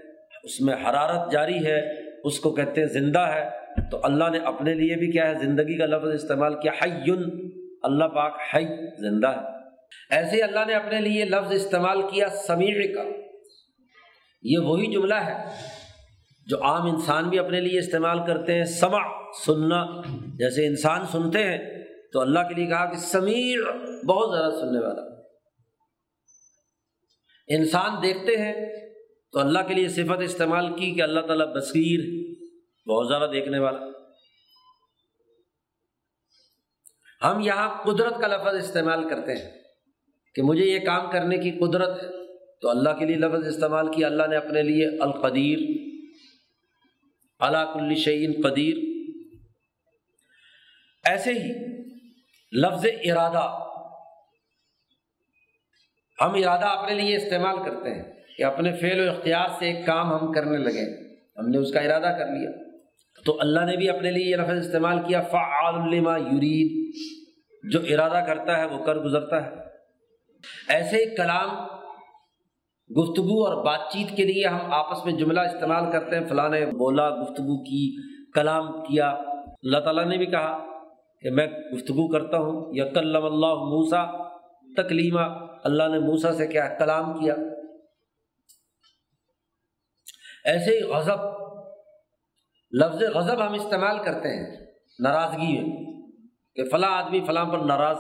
اس میں حرارت جاری ہے، اس کو کہتے ہیں زندہ ہے، تو اللہ نے اپنے لیے بھی کیا ہے؟ زندگی کا لفظ استعمال کیا۔ حیون، اللہ پاک حی، زندہ ہے۔ ایسے اللہ نے اپنے لیے لفظ استعمال کیا سمیع کا۔ یہ وہی جملہ ہے جو عام انسان بھی اپنے لیے استعمال کرتے ہیں۔ سمع، سننا۔ جیسے انسان سنتے ہیں تو اللہ کے لیے کہا کہ سمیع، بہت زیادہ سننے والا۔ انسان دیکھتے ہیں تو اللہ کے لیے صفت استعمال کی کہ اللہ تعالیٰ بصیر، بہت زیادہ دیکھنے والا۔ ہم یہاں قدرت کا لفظ استعمال کرتے ہیں۔ کہ مجھے یہ کام کرنے کی قدرت ہے۔ تو اللہ کے لیے لفظ استعمال کیا۔ اللہ نے اپنے لیے القدیر اللہ کل شعین قدیر۔ ایسے ہی لفظ ارادہ، ہم ارادہ اپنے لیے استعمال کرتے ہیں کہ اپنے فعل و اختیار سے ایک کام ہم کرنے لگے۔ ہم نے اس کا ارادہ کر لیا۔ تو اللہ نے بھی اپنے لیے یہ لفظ استعمال کیا، فعال لما یرید۔ جو ارادہ کرتا ہے وہ کر گزرتا ہے۔ ایسے کلام، گفتگو اور بات چیت کے لیے ہم آپس میں جملہ استعمال کرتے ہیں۔ فلاں نے بولا، گفتگو کی، کلام کیا۔ اللہ تعالیٰ نے بھی کہا کہ میں گفتگو کرتا ہوں۔ یا کلم اللہ موسا تکلیمہ اللہ نے موسا سے کیا، کلام کیا۔ ایسے ہی غضب، لفظ غضب ہم استعمال کرتے ہیں۔ ناراضگی میں کہ فلاں آدمی فلاں پر ناراض۔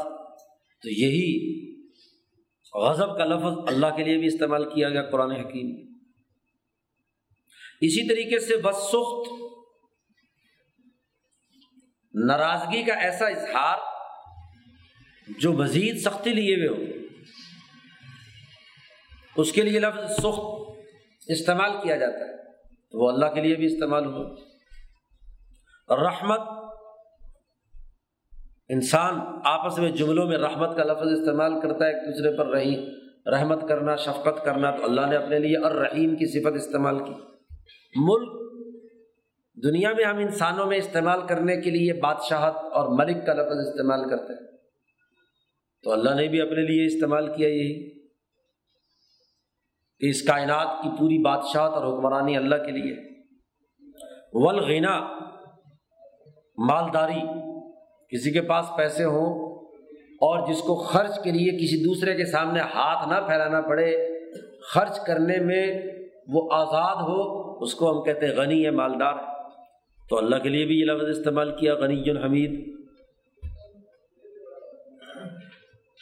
تو یہی غضب کا لفظ اللہ کے لیے بھی استعمال کیا گیا قرآن حکیم اسی طریقے سے بس سخت ناراضگی کا ایسا اظہار جو مزید سختی لیے ہوئے ہو، اس کے لیے لفظ سخت استعمال کیا جاتا ہے، تو وہ اللہ کے لیے بھی استعمال ہوا رحمت انسان آپس میں جملوں میں رحمت کا لفظ استعمال کرتا ہے، ایک دوسرے پر رہی رحمت کرنا، شفقت کرنا، تو اللہ نے اپنے لیے الرحیم کی صفت استعمال کی۔ ملک دنیا میں ہم انسانوں میں استعمال کرنے کے لیے بادشاہت اور ملک کا لفظ استعمال کرتے ہیں۔ تو اللہ نے بھی اپنے لیے استعمال کیا یہی۔ کہ اس کائنات کی پوری بادشاہت اور حکمرانی اللہ کے لیے۔ ولغنا مالداری کسی کے پاس پیسے ہوں اور جس کو خرچ کے لیے کسی دوسرے کے سامنے ہاتھ نہ پھیلانا پڑے، خرچ کرنے میں وہ آزاد ہو، اس کو ہم کہتے ہیں غنی ہے مالدار۔ تو اللہ کے لیے بھی یہ لفظ استعمال کیا، غنی الحمید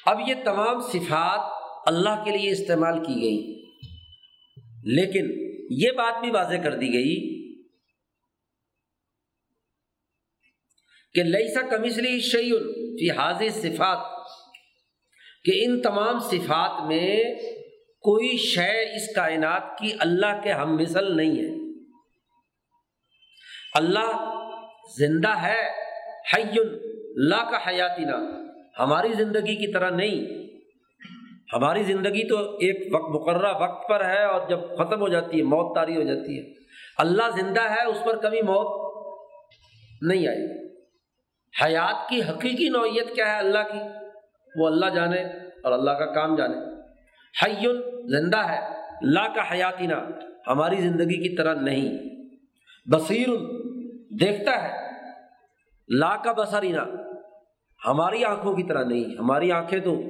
اب یہ تمام صفات اللہ کے لیے استعمال کی گئی، لیکن یہ بات بھی واضح کر دی گئی کہ لئیسا کمسلی شعیل فی حاضر صفات، کہ ان تمام صفات میں کوئی شے اس کائنات کی اللہ کے ہم مثل نہیں ہے۔ اللہ زندہ ہے لا کا حیاتی نا ہماری زندگی کی طرح نہیں۔ ہماری زندگی تو ایک وقت مقررہ وقت پر ہے اور جب ختم ہو جاتی ہے، موت تاری ہو جاتی ہے۔ اللہ زندہ ہے، اس پر کبھی موت نہیں آئی حیات کی حقیقی نوعیت کیا ہے اللہ کی؟ وہ اللہ جانے اور اللہ کا کام جانے۔ حیون زندہ ہے، لا کا حیاتینہ ہماری زندگی کی طرح نہیں۔ بصیر دیکھتا ہے، لا کا بسرینا ہماری آنکھوں کی طرح نہیں۔ ہماری آنکھیں تو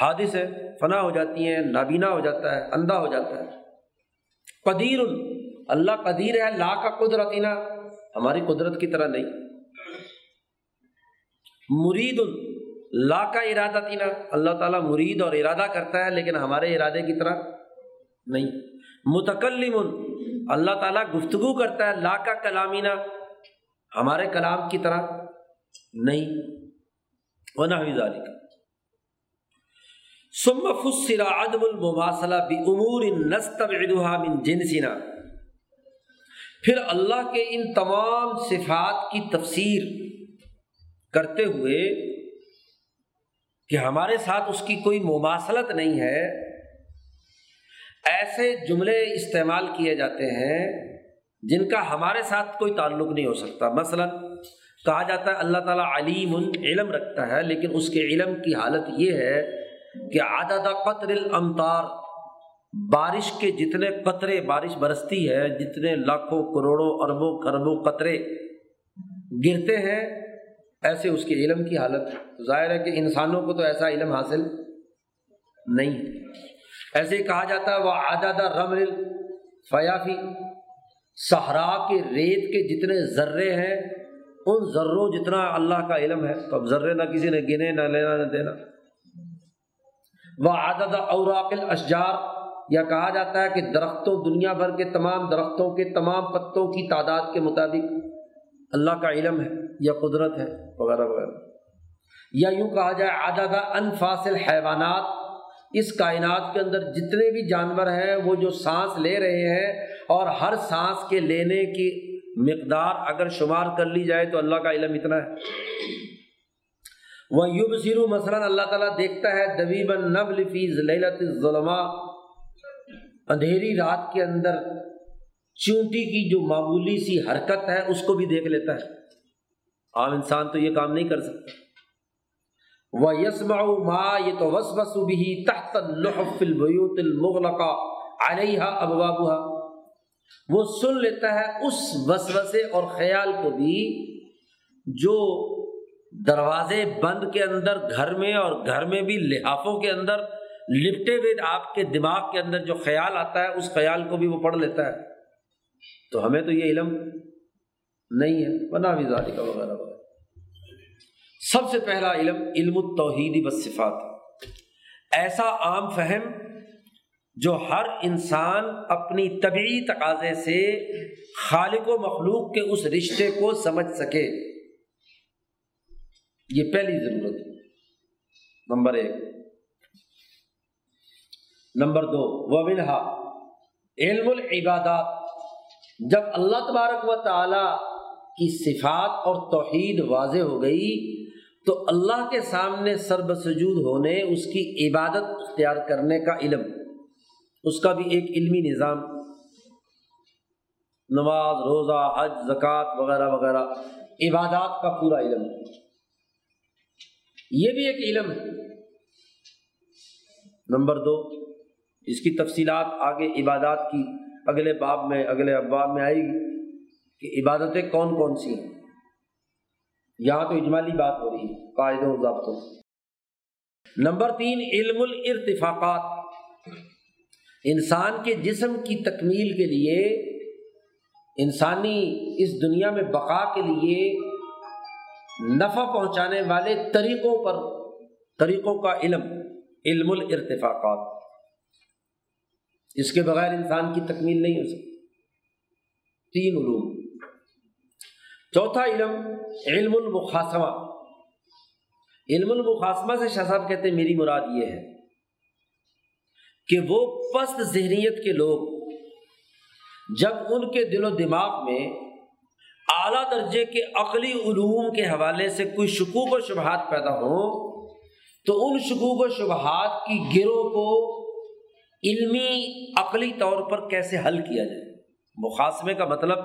حادث ہے، فنا ہو جاتی ہیں، نابینا ہو جاتا ہے، اندھا ہو جاتا ہے۔ قدیر اللہ قدیر ہے، لا کا قدرتینا، ہماری قدرت کی طرح نہیں۔ مرید لا کا ارادہ تینا اللہ تعالیٰ مرید اور ارادہ کرتا ہے، لیکن ہمارے ارادے کی طرح نہیں۔ متکلم اللہ تعالیٰ گفتگو کرتا ہے، لا کا کلامینا ہمارے کلام کی طرح نہیں۔ ہونا ہوئی سم فسرا عدم المواصلہ بھی امور من جنسنا۔ پھر اللہ کے ان تمام صفات کی تفسیر کرتے ہوئے کہ ہمارے ساتھ اس کی کوئی مماثلت نہیں ہے، ایسے جملے استعمال کیے جاتے ہیں جن کا ہمارے ساتھ کوئی تعلق نہیں ہو سکتا۔ مثلاً کہا جاتا ہے، اللہ تعالیٰ علیم علم رکھتا ہے، لیکن اس کے علم کی حالت یہ ہے کہ عدد قطر الامطار، بارش کے جتنے قطرے بارش برستی ہے، جتنے لاکھوں کروڑوں اربوں خربوں قطرے گرتے ہیں ایسے اس کے علم کی حالت، ظاہر ہے کہ انسانوں کو تو ایسا علم حاصل نہیں۔ ایسے ہی کہا جاتا ہے وہ آزادہ رمل فیافی صحرا کے ریت کے جتنے ذرے ہیں، ان ذروں جتنا اللہ کا علم ہے، تو اب ذرے نہ کسی نے گنے، نہ لینا، نہ دینا۔ وہ عادت اوراقل اشجار یا کہا جاتا ہے کہ درختوں، دنیا بھر کے تمام درختوں کے تمام پتوں کی تعداد کے مطابق اللہ کا علم ہے۔ یا قدرت ہے؟ وغیرہ وغیرہ۔ یا یوں کہا جائے عدد انفاصل حیوانات اس کائنات کے اندر جتنے بھی جانور ہیں وہ جو سانس لے رہے ہیں اور ہر سانس کے لینے کی مقدار اگر شمار کر لی جائے تو اللہ کا علم اتنا ہے۔ وہ یوب سیرو مثلاً اللہ تعالیٰ دیکھتا ہے دبیب نبل فیض للت ظلما اندھیری رات کے اندر چونٹی کی جو معمولی سی حرکت ہے اس کو بھی دیکھ لیتا ہے۔ عام انسان تو یہ کام نہیں کر سکتا۔ وہ یسما ما یہ تو وس بھی تحت البیوت المغلقہ علیہ ابوابہ وہ سن لیتا ہے اس وسوسے اور خیال کو بھی جو دروازے بند کے اندر، گھر میں اور گھر میں بھی لحافوں کے اندر، لپٹے ہوئے آپ کے دماغ کے اندر جو خیال آتا ہے، اس خیال کو بھی وہ پڑھ لیتا ہے۔ تو ہمیں تو یہ علم نہیں ہے۔ بنا بھی کا وغیرہ وغیرہ سب سے پہلا علم علم التوحیدی بصفات ایسا عام فہم جو ہر انسان اپنی طبعی تقاضے سے خالق و مخلوق کے اس رشتے کو سمجھ سکے۔ یہ پہلی ضرورت نمبر ایک۔ نمبر دو۔ وبلحا علم العبادات۔ جب اللہ تبارک و تعالی کی صفات اور توحید واضح ہو گئی تو اللہ کے سامنے سرب سجود ہونے، اس کی عبادت اختیار کرنے کا علم، اس کا بھی ایک علمی نظام۔ نماز، روزہ، حج، زکوٰۃ وغیرہ وغیرہ، عبادات کا پورا علم۔ یہ بھی ایک علم ہے۔ نمبر دو، اس کی تفصیلات آگے عبادات کی اگلے باب میں، اگلے اباب میں آئے گی کہ عبادتیں کون کون سی ہیں۔ یہاں تو اجمالی بات ہو رہی ہے قاعدوں ضابطوں نمبر تین، علم الارتفاقات۔ انسان کے جسم کی تکمیل کے لیے، انسانی اس دنیا میں بقا کے لیے نفع پہنچانے والے طریقوں پر، طریقوں کا علم علم الارتفاقات۔ اس کے بغیر انسان کی تکمیل نہیں ہو سکتی۔ تین علوم۔ چوتھا علم علم المقاسمہ علم المقاسمہ سے شاہ صاحب کہتے ہیں، میری مراد یہ ہے کہ وہ پست ذہنیت کے لوگ، جب ان کے دل و دماغ میں اعلیٰ درجے کے عقلی علوم کے حوالے سے کوئی شکوک و شبہات پیدا ہوں، تو ان شکوک و شبہات کی گروہ کو علمی عقلی طور پر کیسے حل کیا جائے؟ مقاصمے کا مطلب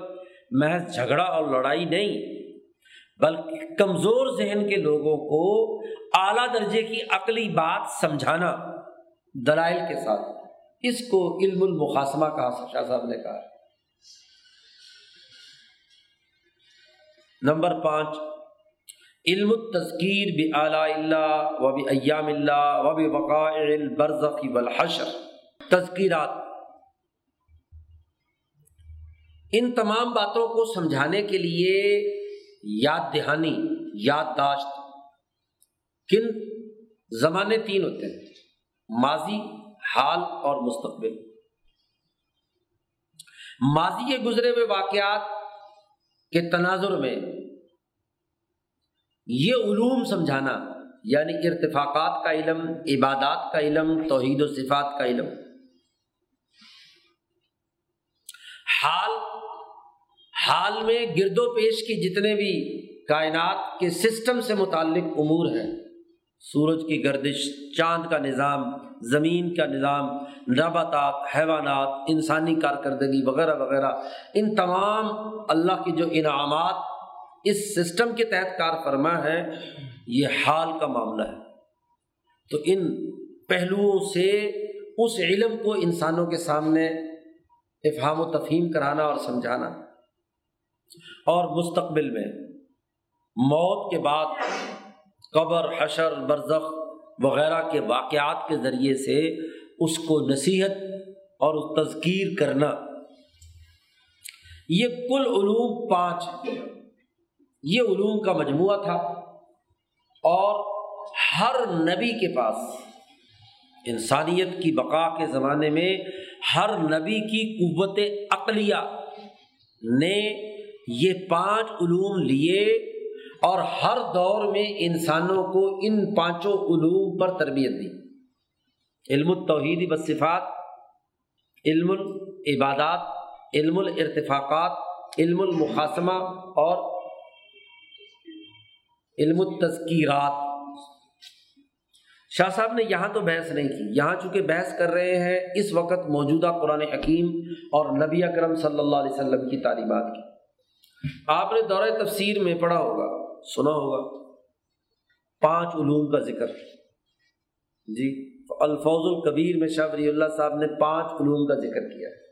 محض جھگڑا اور لڑائی نہیں، بلکہ کمزور ذہن کے لوگوں کو اعلیٰ درجے کی عقلی بات سمجھانا دلائل کے ساتھ۔ اس کو علم المقاسمہ کہا، شاہ صاحب نے کہا۔ نمبر پانچ، علم التذکیر اعلیٰ اللہ و بھی ایام اللہ و بھی وقائع البرزخی والحشر۔ تذکیرات ان تمام باتوں کو سمجھانے کے لیے یاد دہانی، یادداشت کن زمانے تین ہوتے ہیں؟ ماضی، حال اور مستقبل۔ ماضی کے گزرے ہوئے واقعات کے تناظر میں یہ علوم سمجھانا یعنی ارتفاقات کا علم، عبادات کا علم، توحید و صفات کا علم۔ حال حال میں گرد و پیش کی جتنے بھی کائنات کے سسٹم سے متعلق امور ہیں، سورج کی گردش، چاند کا نظام، زمین کا نظام، نباتات، حیوانات، انسانی کارکردگی وغیرہ وغیرہ، ان تمام اللہ کے جو انعامات اس سسٹم کے تحت کار فرما ہے، یہ حال کا معاملہ ہے۔ تو ان پہلوؤں سے اس علم کو انسانوں کے سامنے افہام و تفہیم کرانا اور سمجھانا اور مستقبل میں۔ موت کے بعد قبر، حشر، برزخ وغیرہ کے واقعات کے ذریعے سے اس کو نصیحت اور تذکیر کرنا۔ یہ کل علوم پانچ، یہ علوم کا مجموعہ تھا اور ہر نبی کے پاس، انسانیت کی بقا کے زمانے میں ہر نبی کی قوت عقلیہ نے یہ پانچ علوم لیے اور ہر دور میں انسانوں کو ان پانچوں علوم پر تربیت دی۔ علم التوحیدی بصفات علم العبادات، علم الارتفاقات، علم المقاسمہ اور علم التذکیرات۔ شاہ صاحب نے یہاں تو بحث نہیں کی۔ یہاں چونکہ بحث کر رہے ہیں، اس وقت موجودہ قرآن حکیم اور نبی اکرم صلی اللہ علیہ وسلم کی تعلیمات کی۔ آپ نے دورہ تفسیر میں پڑھا ہوگا، سنا ہوگا۔ پانچ علوم کا ذکر۔ جی الفوظ القبیر میں شاہ ولی اللہ صاحب نے پانچ علوم کا ذکر کیا۔ ہے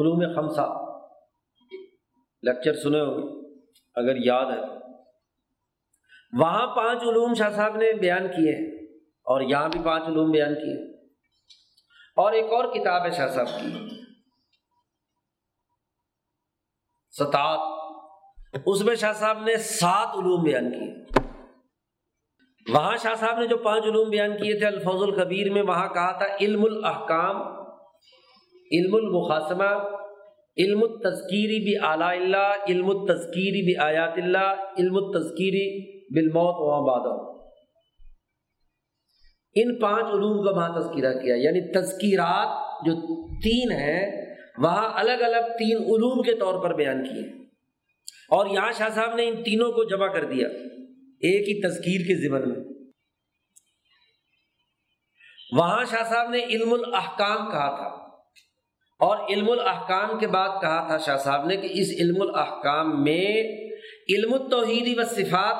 علوم خمسہ۔ لیکچر سنے ہوگے، اگر یاد ہے۔ وہاں پانچ علوم شاہ صاحب نے بیان کیے ہیں، اور یہاں بھی پانچ علوم بیان کیے۔ اور ایک اور کتاب ہے شاہ صاحب کی۔ ستات اس میں شاہ صاحب نے سات علوم بیان کیے۔ وہاں شاہ صاحب نے جو پانچ علوم بیان کیے تھے الفوظ القبیر میں وہاں کہا تھا، علم الاحکام، علم المقاسمہ علم التذکیری بھی اعلیٰ اللہ، علم التذکیری بھی آیات اللہ، علم التذکیری بالموت و آباد ان پانچ علوم کا وہاں تذکیرہ کیا یعنی تذکیرات جو تین ہیں وہاں الگ الگ تین علوم کے طور پر بیان کیے۔ اور یہاں شاہ صاحب نے ان تینوں کو جمع کر دیا۔ ایک ہی تذکیر کے ذمن میں۔ وہاں شاہ صاحب نے علم الاحکام کہا تھا۔ اور علم الاحکام کے بعد کہا تھا شاہ صاحب نے کہ اس علم الاحکام میں علم التوحیدی و صفات،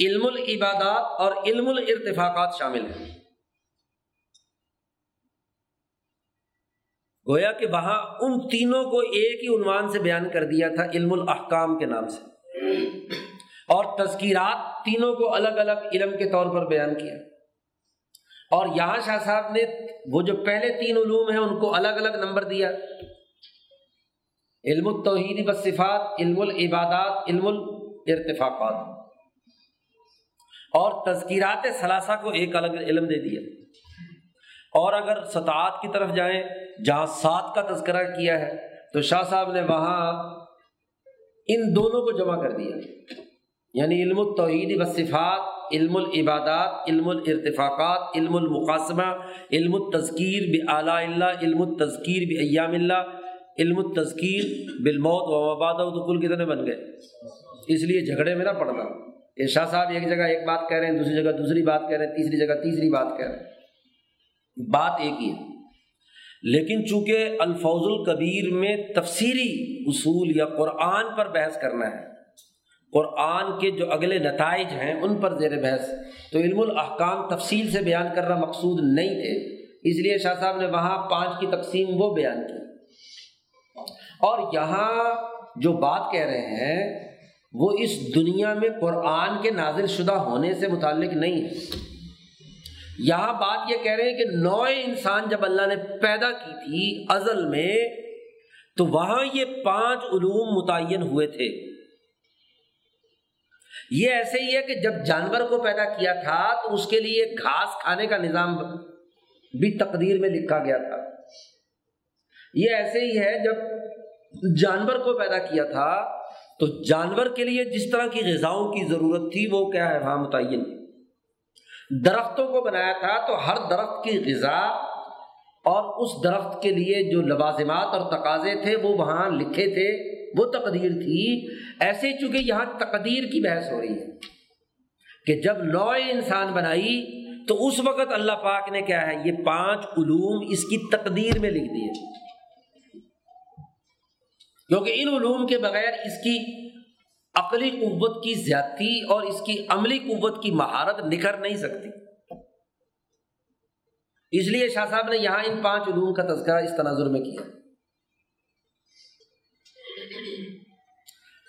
علم العبادات اور علم الارتفاقات شامل ہیں۔ گویا کہ وہاں ان تینوں کو ایک ہی عنوان سے بیان کر دیا تھا، علم الاحکام کے نام سے۔ اور تذکیرات تینوں کو الگ الگ علم کے طور پر بیان کیا۔ اور یہاں شاہ صاحب نے وہ جو پہلے تین علوم ہیں، ان کو الگ الگ نمبر دیا۔ علم التوحید بصفات علم العبادات، علم الارتفاقات۔ اور تذکیرات ثلاثہ کو ایک الگ علم دے دیا۔ اور اگر سطعات کی طرف جائیں، جہاں سات کا تذکرہ کیا ہے، تو شاہ صاحب نے وہاں ان دونوں کو جمع کر دیا۔ یعنی علم التوحید بصفات علم العبادات، علم الارتفاقات، علم المقاسمہ، علم التذکیر اعلیٰ اللہ، علم التذکیر ایام اللہ، علم التذکیر بالموت و مباد تو کل کتنے بن گئے۔ اس لیے جھگڑے میں نہ پڑنا۔ کہ شاہ صاحب ایک جگہ ایک بات کہہ رہے ہیں، دوسری جگہ دوسری بات کہہ رہے ہیں، تیسری جگہ تیسری بات کہہ رہے ہیں۔ بات ایک ہی ہے۔ لیکن چونکہ الفوظ القبیر میں تفسیری اصول یا قرآن پر بحث کرنا ہے، قرآن کے جو اگلے نتائج ہیں ان پر زیر بحث، تو علم الاحکام تفصیل سے بیان کرنا مقصود نہیں تھے۔ اس لیے شاہ صاحب نے وہاں پانچ کی تقسیم وہ بیان کی۔ اور یہاں جو بات کہہ رہے ہیں، وہ اس دنیا میں قرآن کے نازل شدہ ہونے سے متعلق نہیں ہے۔ یہاں بات یہ کہہ رہے ہیں کہ نو انسان جب اللہ نے پیدا کی تھی ازل میں، تو وہاں یہ پانچ علوم متعین ہوئے تھے۔ یہ ایسے ہی ہے کہ جب جانور کو پیدا کیا تھا، تو اس کے لیے گھاس کھانے کا نظام بھی تقدیر میں لکھا گیا تھا۔ یہ ایسے ہی ہے، جب جانور کو پیدا کیا تھا، تو جانور کے لیے جس طرح کی غذاؤں کی ضرورت تھی، وہ کیا ہے؟ وہاں متعین۔ درختوں کو بنایا تھا تو ہر درخت کی غذا اور اس درخت کے لیے جو لوازمات اور تقاضے تھے وہ وہاں لکھے تھے، وہ تقدیر تھی۔ ایسے چونکہ یہاں تقدیر کی بحث ہو رہی ہے کہ جب نو انسان بنائی تو اس وقت اللہ پاک نے کیا ہے، یہ پانچ علوم اس کی تقدیر میں لکھ دیے۔ کیونکہ ان علوم کے بغیر اس کی عقلی قوت کی زیادتی اور اس کی عملی قوت کی مہارت نکھر نہیں سکتی۔ اس لیے شاہ صاحب نے یہاں ان پانچ علوم کا تذکرہ اس تناظر میں کیا۔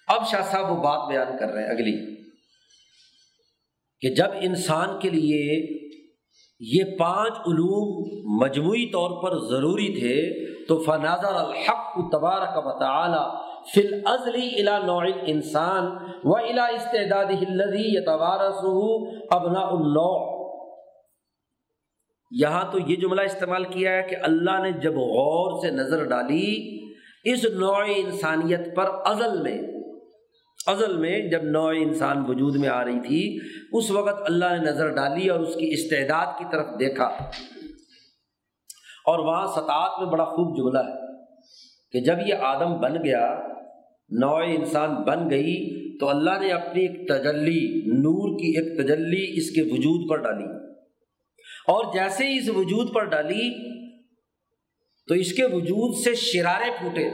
اب شاہ صاحب وہ بات بیان کر رہے ہیں اگلی۔ کہ جب انسان کے لیے یہ پانچ علوم مجموعی طور پر ضروری تھے تو فنازر الحق تبارک و تعالی فی الازلی الى نوع انسان و الى استعداد الذي يتوارثه ابناء النوع۔ یہاں تو یہ جملہ استعمال کیا ہے کہ اللہ نے جب غور سے نظر ڈالی اس نوع انسانیت پر ازل میں ازل میں جب نوع انسان وجود میں آ رہی تھی، اس وقت اللہ نے نظر ڈالی اور اس کی استعداد کی طرف دیکھا۔ اور وہاں سطاعت میں بڑا خوب جملہ ہے کہ جب یہ آدم بن گیا، نوع انسان بن گئی، تو اللہ نے اپنی ایک تجلی، نور کی ایک تجلی اس کے وجود پر ڈالی۔ اور جیسے ہی اس وجود پر ڈالی، تو اس کے وجود سے شرارے پھوٹے۔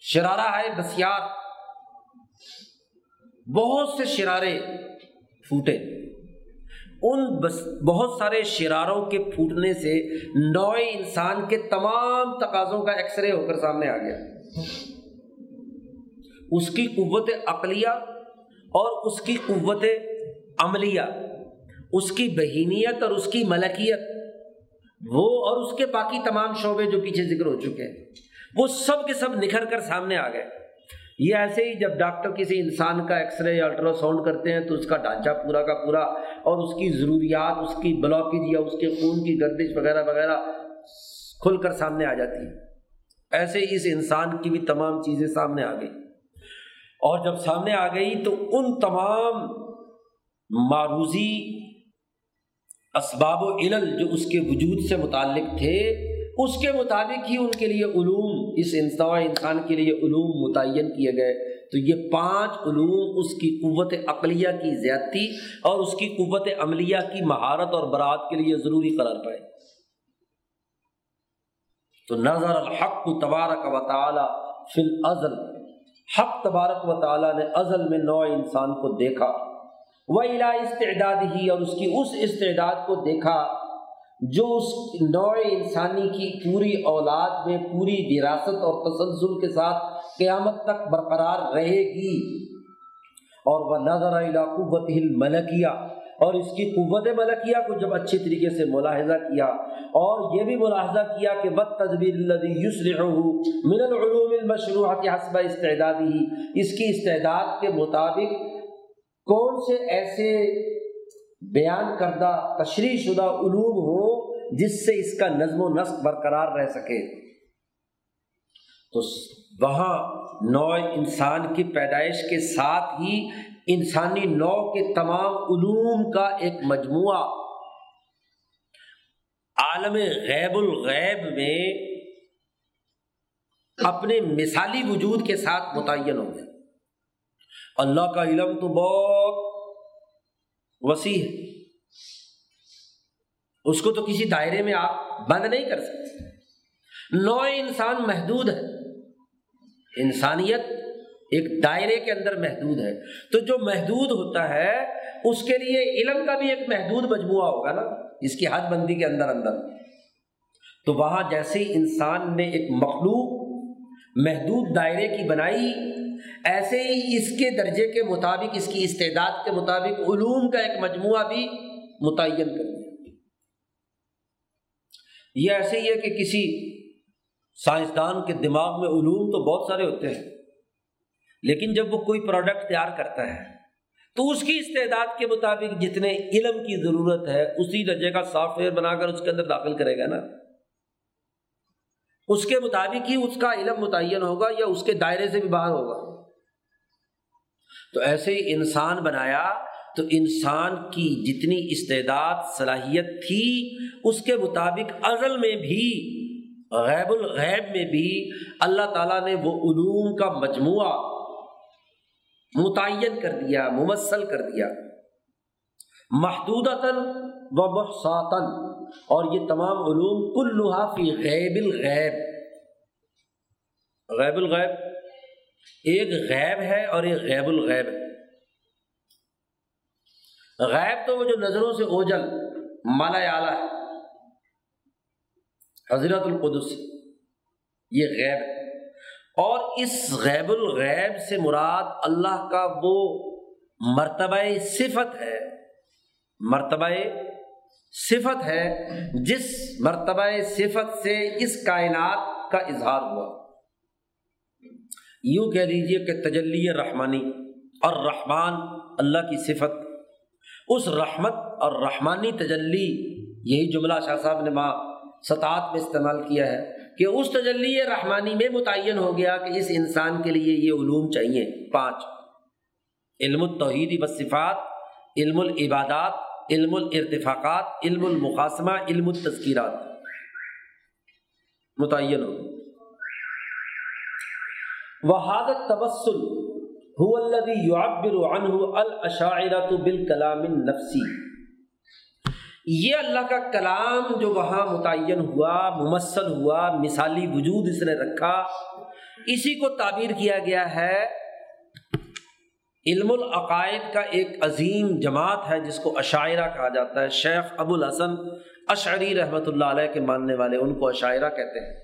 شرارہ ہے بسیار۔ بہت سے شرارے پھوٹے۔ ان بس بہت سارے شراروں کے پھوٹنے سے نو انسان کے تمام تقاضوں کا ایکس رے ہو کر سامنے آ گیا۔ اس کی قوت عقلیہ اور اس کی قوت عملیہ، اس کی بہینیت اور اس کی ملکیت، وہ اور اس کے باقی تمام شعبے جو پیچھے ذکر ہو چکے ہیں، وہ سب کے سب نکھر کر سامنے آ گئے۔ یہ ایسے ہی جب ڈاکٹر کسی انسان کا ایکس رے یا الٹرا ساؤنڈ کرتے ہیں تو اس کا ڈھانچہ پورا کا پورا اور اس کی ضروریات، اس کی بلاکیج یا اس کے خون کی گردش وغیرہ وغیرہ کھل کر سامنے آ جاتی ہے ایسے ہی اس انسان کی بھی تمام چیزیں سامنے آ گئی۔ اور جب سامنے آ گئی تو ان تمام معروضی اسباب و علل جو اس کے وجود سے متعلق تھے اس کے مطابق ہی ان کے لیے علوم، اس انسان انسان کے لیے علوم متعین کیے گئے۔ تو یہ پانچ علوم اس کی قوت عقلیہ کی زیادتی اور اس کی قوت عملیہ کی مہارت اور برات کے لیے ضروری قرار پائے۔ تو نظر الحق تبارک و تعالی فی الازل۔ حق تبارک و تعالیٰ نے ازل میں نو انسان کو دیکھا۔ وہ الا استعداد ہی اور اس کی اس استعداد کو دیکھا۔ جو اس نوع انسانی کی پوری اولاد میں پوری وراثت اور تسلسل کے ساتھ قیامت تک برقرار رہے گی۔ اور وہ نظر قوت ملکیہ اور اس کی قوت ملکیہ کو جب اچھے طریقے سے ملاحظہ کیا، اور یہ بھی ملاحظہ کیا کہ بد تدبیر من العلوم المشروعات حسب استعدادی اس کی استعداد کے مطابق کون سے ایسے بیان کردہ، تشریح شدہ علوم ہو جس سے اس کا نظم و نسق برقرار رہ سکے۔ تو وہاں نو انسان کی پیدائش کے ساتھ ہی انسانی نو کے تمام علوم کا ایک مجموعہ۔ عالم غیب الغیب میں اپنے مثالی وجود کے ساتھ متعین ہو گیا اللہ کا علم تو بہت وسیع ہے۔ اس کو تو کسی دائرے میں آپ بند نہیں کر سکتے۔ نو انسان محدود ہے۔ انسانیت ایک دائرے کے اندر محدود ہے۔ تو جو محدود ہوتا ہے، اس کے لیے علم کا بھی ایک محدود مجموعہ ہوگا نا، اس کی حد بندی کے اندر اندر۔ تو وہاں جیسے ہی انسان نے ایک مخلوق محدود دائرے کی بنائی، ایسے ہی اس کے درجے کے مطابق، اس کی استعداد کے مطابق علوم کا ایک مجموعہ بھی متعین کر دیا۔ یہ ایسے ہی ہے کہ کسی سائنسدان کے دماغ میں علوم تو بہت سارے ہوتے ہیں، لیکن جب وہ کوئی پروڈکٹ تیار کرتا ہے، تو اس کی استعداد کے مطابق جتنے علم کی ضرورت ہے، اسی درجے کا سافٹ ویئر بنا کر اس کے اندر داخل کرے گا نا۔ اس کے مطابق ہی اس کا علم متعین ہوگا یا اس کے دائرے سے بھی باہر ہوگا۔ تو ایسے ہی انسان بنایا تو انسان کی جتنی استعداد، صلاحیت تھی، اس کے مطابق ازل میں بھی، غیب الغیب میں بھی اللہ تعالیٰ نے وہ علوم کا مجموعہ متعین کر دیا، ممثل کر دیا۔ محدود و محساتن اور یہ تمام علوم کل فی غیب الغیب۔ غیب الغیب، ایک غیب ہے اور ایک غیب الغیب۔ ہے غیب تو وہ جو نظروں سے اوجل، مالا اعلیٰ ہے۔ حضرت القدس، یہ غیب ہے۔ اور اس غیب الغیب سے مراد اللہ کا وہ مرتبہ صفت ہے، مرتبہ صفت ہے جس مرتبہ صفت سے اس کائنات کا اظہار ہوا۔ یوں کہہ دیجیے کہ تجلی رحمانی اور رحمان اللہ کی صفت اس رحمت اور رحمانی تجلی، یہی جملہ شاہ صاحب نے ماں سطاعت میں استعمال کیا ہے، کہ اس تجلی رحمانی میں متعین ہو گیا کہ اس انسان کے لیے یہ علوم چاہیے۔ پانچ، علم التوحیدی بصفات علم العبادات، علم الارتفاقات، علم المقاسمہ علم التذکیرات۔ متعین ہو۔ وحادت تبسل بالکلام النفسی یہ اللہ کا کلام جو وہاں متعین ہوا، ممثل ہوا، مثالی وجود اس نے رکھا، اسی کو تعبیر کیا گیا ہے۔ علم العقائد کا ایک عظیم جماعت ہے، جس کو عشاعرہ کہا جاتا ہے۔ شیخ ابو الحسن اشعری رحمۃ اللہ علیہ کے ماننے والے، ان کو عشاعرہ کہتے ہیں۔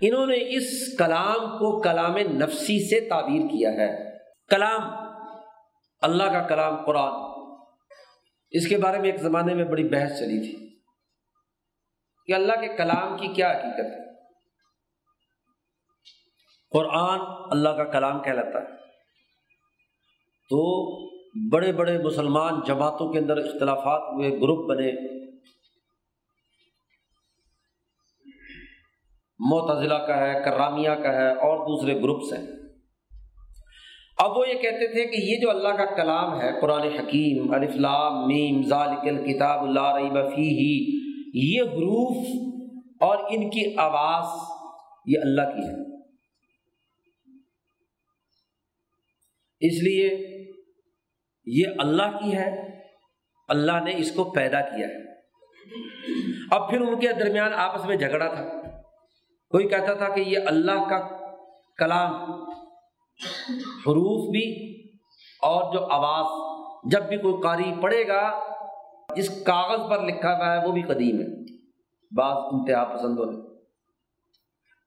انہوں نے اس کلام کو کلام نفسی سے تعبیر کیا ہے۔ کلام، اللہ کا کلام قرآن۔ اس کے بارے میں ایک زمانے میں بڑی بحث چلی تھی کہ اللہ کے کلام کی کیا حقیقت ہے۔ قرآن اللہ کا کلام کہلاتا ہے۔ تو بڑے بڑے مسلمان جماعتوں کے اندر اختلافات ہوئے، گروپ بنے۔ معتضلا کا ہے، کرامیہ کا ہے اور دوسرے گروپس ہیں۔ اب وہ یہ کہتے تھے کہ یہ جو اللہ کا کلام ہے، قرآن حکیم الفلام میم، ذالک الکتاب اللہ ریب فیہ، یہ حروف اور ان کی آواز یہ اللہ کی ہے۔ اس لیے یہ اللہ کی ہے، اللہ نے اس کو پیدا کیا ہے۔ اب پھر ان کے درمیان آپس میں جھگڑا تھا۔ کوئی کہتا تھا کہ یہ اللہ کا کلام حروف بھی اور جو آواز جب بھی کوئی قاری پڑھے گا، جس کاغذ پر لکھا ہوا ہے، وہ بھی قدیم ہے۔ بعض انتہا پسندوں نے۔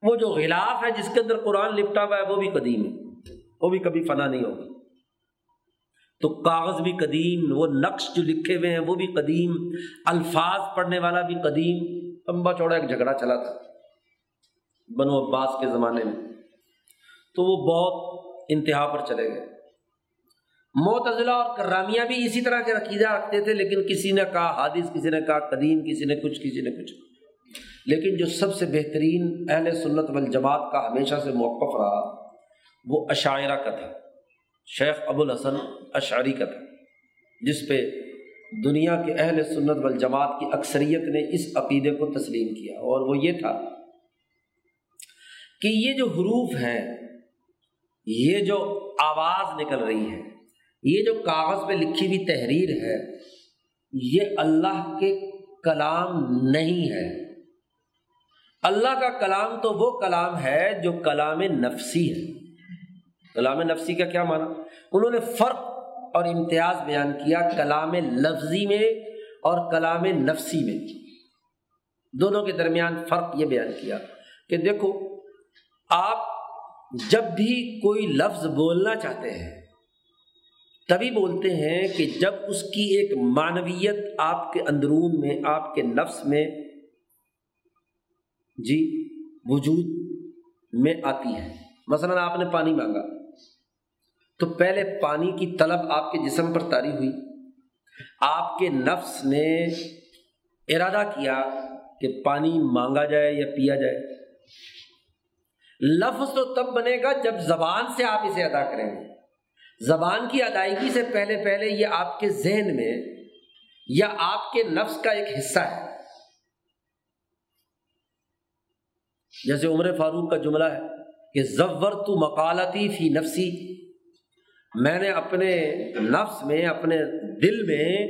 وہ جو غلاف ہے، جس کے اندر قرآن لپٹا ہوا ہے، وہ بھی قدیم ہے۔ وہ بھی کبھی فنا نہیں ہوگا تو کاغذ بھی قدیم، وہ نقش جو لکھے ہوئے ہیں، وہ بھی قدیم۔ الفاظ پڑھنے والا بھی قدیم۔ لمبا چوڑا ایک جھگڑا چلا تھا۔ بنو عباس کے زمانے میں، تو وہ بہت انتہا پر چلے گئے۔ معتضلا اور کرامیہ بھی اسی طرح کے عقیدہ رکھتے تھے، لیکن کسی نے کہا حادث، کسی نے کہا قدیم، کسی نے کچھ، کسی نے کچھ۔ لیکن جو سب سے بہترین اہل سنت والجماعت کا ہمیشہ سے موقف رہا، وہ عشاعرہ کا تھا۔ شیخ ابو الحسن اشعری کا تھا، جس پہ دنیا کے اہل سنت والجماعت کی اکثریت نے اس عقیدے کو تسلیم کیا۔ اور وہ یہ تھا کہ یہ جو حروف ہیں، یہ جو آواز نکل رہی ہے یہ جو کاغذ پہ لکھی ہوئی تحریر ہے، یہ اللہ کے کلام نہیں ہے۔ اللہ کا کلام تو وہ کلام ہے جو کلام نفسی ہے۔ کلام نفسی کا کیا مانا انہوں نے فرق اور امتیاز بیان کیا کلام لفظی میں اور کلام نفسی میں۔ دونوں کے درمیان فرق یہ بیان کیا کہ دیکھو آپ جب بھی کوئی لفظ بولنا چاہتے ہیں، تبھی بولتے ہیں کہ جب اس کی ایک معنویت آپ کے اندرون میں، آپ کے نفس میں جی وجود میں آتی ہے۔ مثلاً آپ نے پانی مانگا۔ تو پہلے پانی کی طلب آپ کے جسم پر تاری ہوئی۔ آپ کے نفس نے ارادہ کیا کہ پانی مانگا جائے یا پیا جائے۔ لفظ تو تب بنے گا جب زبان سے آپ اسے ادا کریں گے۔ زبان کی ادائیگی سے پہلے پہلے یہ آپ کے ذہن میں یا آپ کے نفس کا ایک حصہ ہے۔ جیسے عمر فاروق کا جملہ ہے کہ زور تو مکالتی فی نفسی۔ میں نے اپنے نفس میں، اپنے دل میں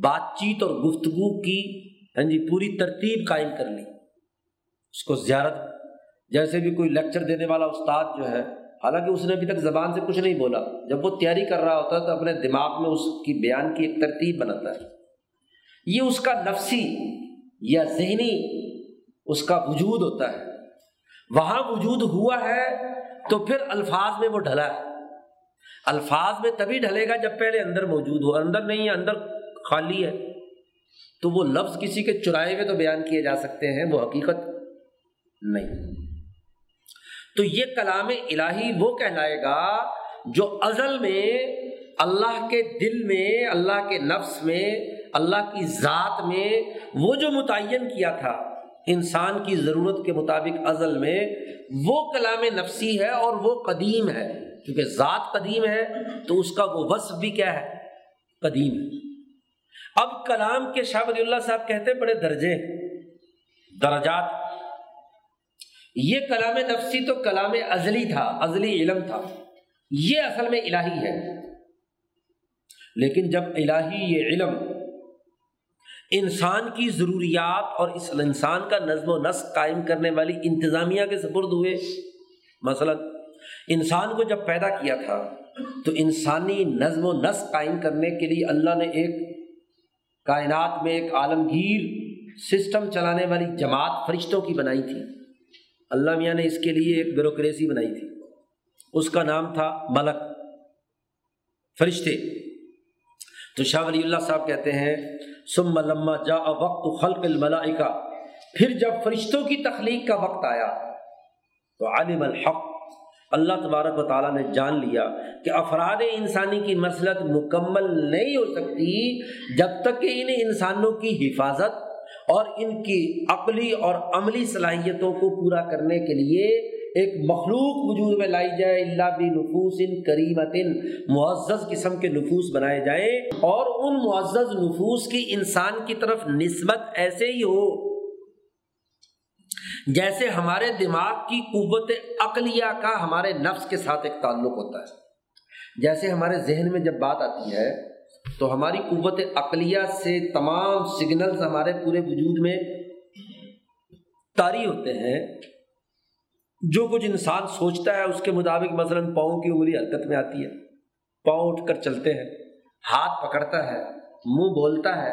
بات چیت اور گفتگو کی ہاں جی پوری ترتیب قائم کر لی۔ اس کو زیارت جیسے بھی کوئی لیکچر دینے والا استاد جو ہے، حالانکہ اس نے ابھی تک زبان سے کچھ نہیں بولا، جب وہ تیاری کر رہا ہوتا ہے تو اپنے دماغ میں اس کی بیان کی ایک ترتیب بناتا ہے۔ یہ اس کا نفسی یا ذہنی اس کا وجود ہوتا ہے۔ وہاں وجود ہوا ہے تو پھر الفاظ میں وہ ڈھلا ہے۔ الفاظ میں تبھی ڈھلے گا جب پہلے اندر موجود ہو۔ اندر نہیں ہے، اندر خالی ہے۔ تو وہ لفظ کسی کے چرائے ہوئے تو بیان کیے جا سکتے ہیں، وہ حقیقت نہیں۔ تو یہ کلام الہی وہ کہلائے گا جو ازل میں اللہ کے دل میں، اللہ کے نفس میں، اللہ کی ذات میں وہ جو متعین کیا تھا، انسان کی ضرورت کے مطابق ازل میں وہ کلام نفسی ہے اور وہ قدیم ہے۔ کیونکہ ذات قدیم ہے تو اس کا وہ وصف بھی کیا ہے؟ قدیم ہے۔ اب کلام کے شاہ ولی اللہ صاحب کہتے ہیں بڑے درجے، درجات۔ یہ کلام نفسی تو کلام ازلی تھا، ازلی علم تھا۔ یہ اصل میں الہی ہے۔ لیکن جب الہی یہ علم انسان کی ضروریات اور اس انسان کا نظم و نسق قائم کرنے والی انتظامیہ کے سپرد ہوئے۔ مثلاً، انسان کو جب پیدا کیا تھا تو انسانی نظم و نسق قائم کرنے کے لیے اللہ نے ایک کائنات میں ایک عالمگیر سسٹم چلانے والی جماعت فرشتوں کی بنائی تھی۔ اللہ میاں نے اس کے لیے ایک بیوروکریسی بنائی تھی۔ اس کا نام تھا ملک۔ فرشتے۔ تو شاہ ولی اللہ صاحب کہتے ہیں سم لما جا وقت خلق الملائکہ۔ پھر جب فرشتوں کی تخلیق کا وقت آیا، تو عالم الحق۔ اللہ تبارک و تعالیٰ نے جان لیا کہ افراد انسانی کی مسلط مکمل نہیں ہو سکتی جب تک کہ ان انسانوں کی حفاظت اور ان کی عقلی اور عملی صلاحیتوں کو پورا کرنے کے لیے ایک مخلوق وجود میں لائی جائے اللہ بھی نفوس ان کریمت معزز قسم کے نفوس بنائے جائیں۔ اور ان معزز نفوس کی انسان کی طرف نسبت ایسے ہی ہو جیسے ہمارے دماغ کی قوت عقلیہ کا ہمارے نفس کے ساتھ ایک تعلق ہوتا ہے۔ جیسے ہمارے ذہن میں جب بات آتی ہے تو ہماری قوت عقلیہ سے تمام سگنلز ہمارے پورے وجود میں طاری ہوتے ہیں۔ جو کچھ انسان سوچتا ہے اس کے مطابق مثلاً پاؤں کی انگلی حرکت میں آتی ہے۔ پاؤں اٹھ کر چلتے ہیں۔ ہاتھ پکڑتا ہے، منہ بولتا ہے،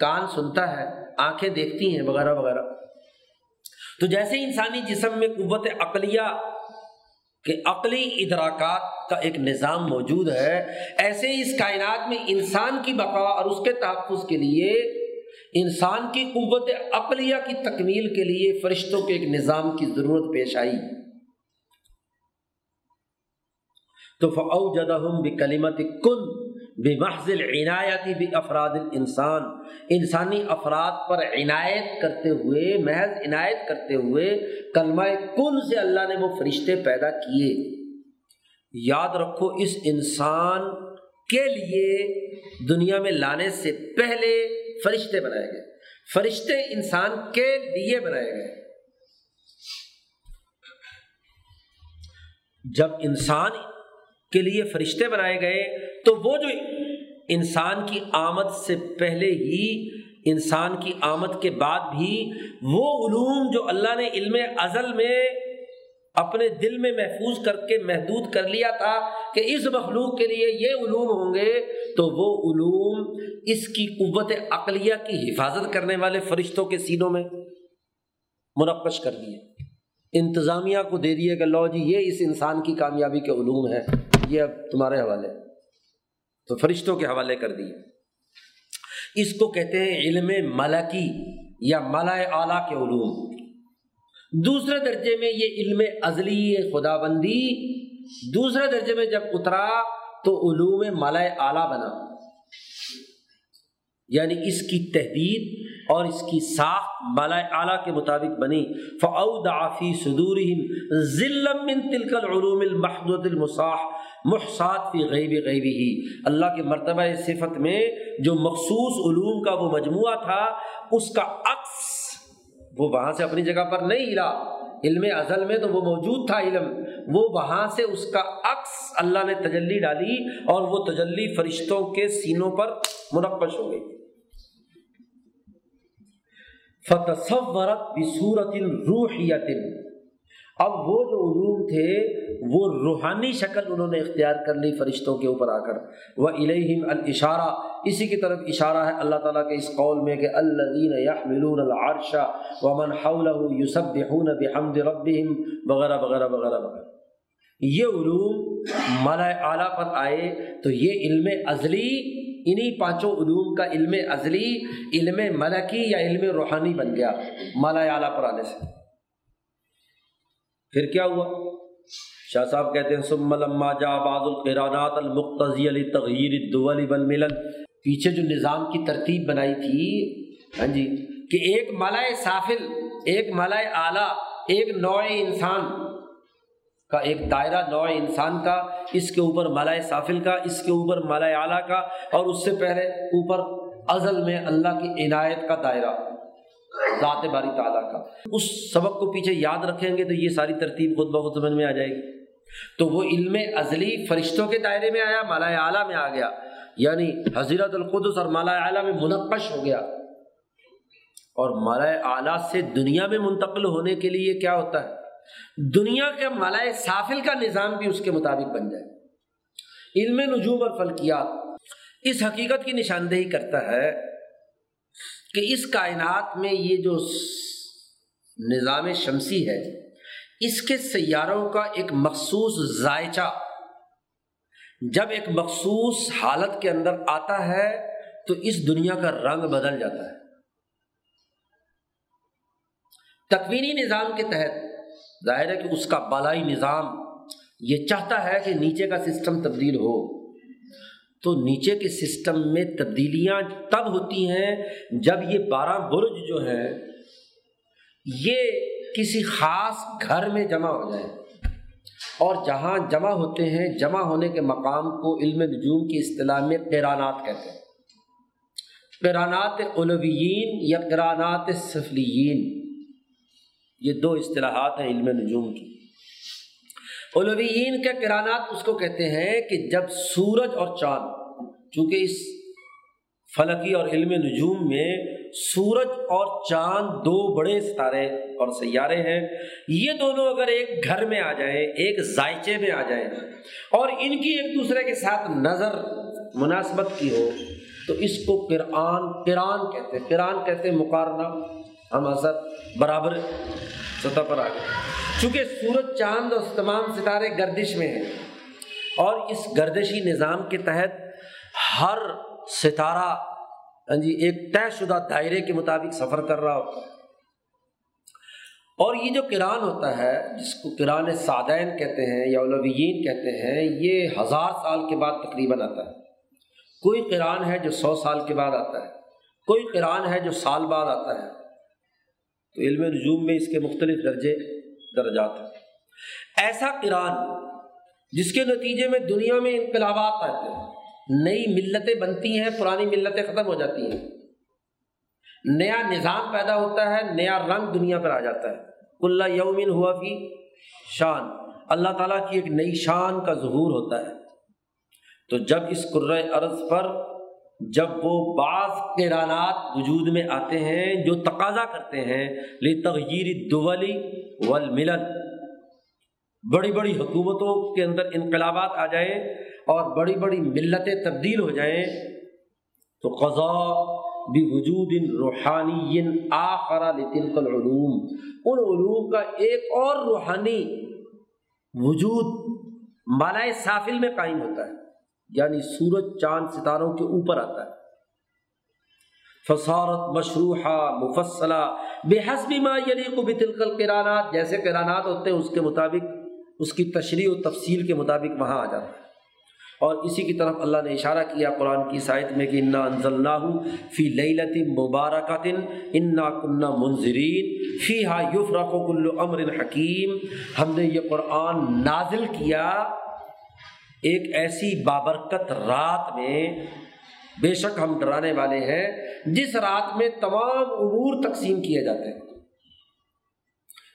کان سنتا ہے، آنکھیں دیکھتی ہیں، وغیرہ وغیرہ۔ تو جیسے انسانی جسم میں قوت عقلیہ کہ عقلی ادراکات کا ایک نظام موجود ہے، ایسے اس کائنات میں انسان کی بقا اور اس کے تحفظ کے لیے، انسان کی قوت عقلیہ کی تکمیل کے لیے فرشتوں کے ایک نظام کی ضرورت پیش آئی۔ تو فعو جدہ بکلیمت کن بے محض عنایتی بھی افراد انسان انسانی افراد پر عنایت کرتے ہوئے، محض عنایت کرتے ہوئے کلمہ کن سے اللہ نے وہ فرشتے پیدا کیے۔ یاد رکھو، اس انسان کے لیے دنیا میں لانے سے پہلے فرشتے بنائے گئے۔ فرشتے انسان کے لیے بنائے گئے۔ جب انسان کے لیے فرشتے بنائے گئے، تو وہ جو انسان کی آمد سے پہلے ہی، انسان کی آمد کے بعد بھی، وہ علوم جو اللہ نے علم ازل میں اپنے دل میں محفوظ کر کے محدود کر لیا تھا کہ اس مخلوق کے لیے یہ علوم ہوں گے، تو وہ علوم اس کی قوت عقلیہ کی حفاظت کرنے والے فرشتوں کے سینوں میں منقش کر دیے۔ انتظامیہ کو دے دیے کہ لو جی یہ اس انسان کی کامیابی کے علوم ہے یہ اب تمہارے حوالے تو فرشتوں کے حوالے کر دیے۔ اس کو کہتے ہیں علم ملکی یا ملا اعلیٰ کے علوم۔ دوسرے درجے میں یہ علم ازلی خدا بندی دوسرے درجے میں جب اترا تو علوم مالا اعلیٰ بنا۔ یعنی اس کی تحدید اور اس کی ساخت مالا اعلیٰ کے مطابق بنی۔ فعود آفی صدور ذلم من تلک العلوم المحدود المصاح محسات فی غیب غیبی ہی اللہ کے مرتبہ صفت میں جو مخصوص علوم کا وہ مجموعہ تھا، اس کا عکس وہ وہاں سے اپنی جگہ پر نہیں ہلا۔ علم ازل میں تو وہ موجود تھا علم۔ وہ وہاں سے اس کا عکس اللہ نے تجلی ڈالی اور وہ تجلی فرشتوں کے سینوں پر منقش ہو گئی۔ فتصورت بصورت روحیت اب وہ جو علوم تھے، وہ روحانی شکل انہوں نے اختیار کر لی فرشتوں کے اوپر آ کر۔ وہ الہم الاشارہ اسی کی طرف اشارہ ہے اللہ تعالیٰ کے اس قول میں کہ الدین یحملون العرشہ ومن حولہ یسبحون بحمد ربهم وغیرہ وغیرہ وغیرہ وغیرہ یہ علوم مالا اعلیٰ پر آئے تو یہ علم ازلی انہی پانچوں علوم کا علم ازلی، علم ملکی یا علم روحانی بن گیا، مالا اعلیٰ پر آنے سے۔ پھر کیا ہوا؟ شاہ صاحب کہتے ہیں سم لما جا بعض القرانات المقتضی علی تغیر الدول والملل۔ پیچھے جو نظام کی ترتیب بنائی تھی ہاں جی کہ ایک مالائے سافل، ایک مالائے اعلیٰ، ایک نوع انسان کا ایک دائرہ نوع انسان کا، اس کے اوپر مالائے سافل کا، اس کے اوپر مالائے اعلیٰ کا، اور اس سے پہلے اوپر ازل میں اللہ کی عنایت کا دائرہ، ذات باری تعالیٰ کا۔ اس سبق کو پیچھے یاد رکھیں گے تو یہ ساری ترتیب خود بخود سمجھ میں آ جائے گی۔ تو وہ علم ازلی فرشتوں کے دائرے میں آیا مالا اعلیٰ میں آ گیا۔ یعنی حضرت القدس اور مالا اعلیٰ میں منقش ہو گیا۔ اور مالا اعلیٰ سے دنیا میں منتقل ہونے کے لیے کیا ہوتا ہے؟ دنیا کے مالا سافل کا نظام بھی اس کے مطابق بن جائے۔ علم نجوم اور فلکیات اس حقیقت کی نشاندہی کرتا ہے کہ اس کائنات میں یہ جو نظام شمسی ہے، اس کے سیاروں کا ایک مخصوص ذائچہ جب ایک مخصوص حالت کے اندر آتا ہے تو اس دنیا کا رنگ بدل جاتا ہے۔ تکوینی نظام کے تحت ظاہر ہے کہ اس کا بالائی نظام یہ چاہتا ہے کہ نیچے کا سسٹم تبدیل ہو۔ تو نیچے کے سسٹم میں تبدیلیاں تب ہوتی ہیں جب یہ بارہ برج جو ہے یہ کسی خاص گھر میں جمع ہو جائے اور جہاں جمع ہوتے ہیں، جمع ہونے کے مقام کو علم نجوم کی اصطلاح میں قیرانات کہتے ہیں۔ قیرانات علویین یا قرانات سفلیین یہ دو اصطلاحات ہیں علم نجوم کی۔ علویین کے کرانات اس کو کہتے ہیں کہ جب سورج اور چاند، چونکہ اس فلکی اور علم نجوم میں سورج اور چاند دو بڑے ستارے اور سیارے ہیں، یہ دونوں اگر ایک گھر میں آ جائیں، ایک ذائچے میں آ جائیں اور ان کی ایک دوسرے کے ساتھ نظر مناسبت کی ہو، تو اس کو قرآن قرآن کہتے ہیں، قرآن کہتے ہیں مقارنہ۔ ہم اثر برابر سطح پر آ گئے۔ چونکہ سورج چاند اور تمام ستارے گردش میں ہیں، اور اس گردشی نظام کے تحت ہر ستارہ ہاں جی ایک طے شدہ دائرے کے مطابق سفر کر رہا ہوتا ہے۔ اور یہ جو کران ہوتا ہے، جس کو کران سادین کہتے ہیں یا علویین کہتے ہیں، یہ ہزار سال کے بعد تقریباً آتا ہے۔ کوئی کران ہے جو سو سال کے بعد آتا ہے، کوئی کران ہے جو سال بعد آتا ہے۔ تو علم نجوم میں اس کے مختلف درجے، درجات ہیں۔ ایسا قرآن جس کے نتیجے میں دنیا میں انقلابات آتے ہیں، نئی ملتیں بنتی ہیں، پرانی ملتیں ختم ہو جاتی ہیں۔ نیا نظام پیدا ہوتا ہے، نیا رنگ دنیا پر آ جاتا ہے۔ اللہ یومن ہوا بھی شان۔ اللہ تعالیٰ کی ایک نئی شان کا ظہور ہوتا ہے۔ تو جب اس عرض پر جب وہ بعض کیرانات وجود میں آتے ہیں جو تقاضا کرتے ہیں لی تغیر دولی والملل۔ بڑی بڑی حکومتوں کے اندر انقلابات آ جائیں اور بڑی بڑی ملتیں تبدیل ہو جائیں، تو قضا بھی وجود ان روحانی آخر لطن العلوم۔ ان علوم کا ایک اور روحانی وجود مالائے سافل میں قائم ہوتا ہے۔ یعنی سورج چاند ستاروں کے اوپر آتا ہے۔ فصارت مشروحہ مفصلہ بے حسبی ما یلیق بتلقل قرانات جیسے قرانات ہوتے ہیں، اس کے مطابق، اس کی تشریح و تفصیل کے مطابق وہاں آ جاتا ہے۔ اور اسی کی طرف اللہ نے اشارہ کیا قرآن کی سائد میں کہ انا انزلنا فی لیلت مبارکت انا کنہ منظرین فی ہا یفرق کل امر حکیم ہم نے یہ قرآن نازل کیا ایک ایسی بابرکت رات میں بے شک ہم ڈرانے والے ہیں، جس رات میں تمام امور تقسیم کیے جاتے ہیں۔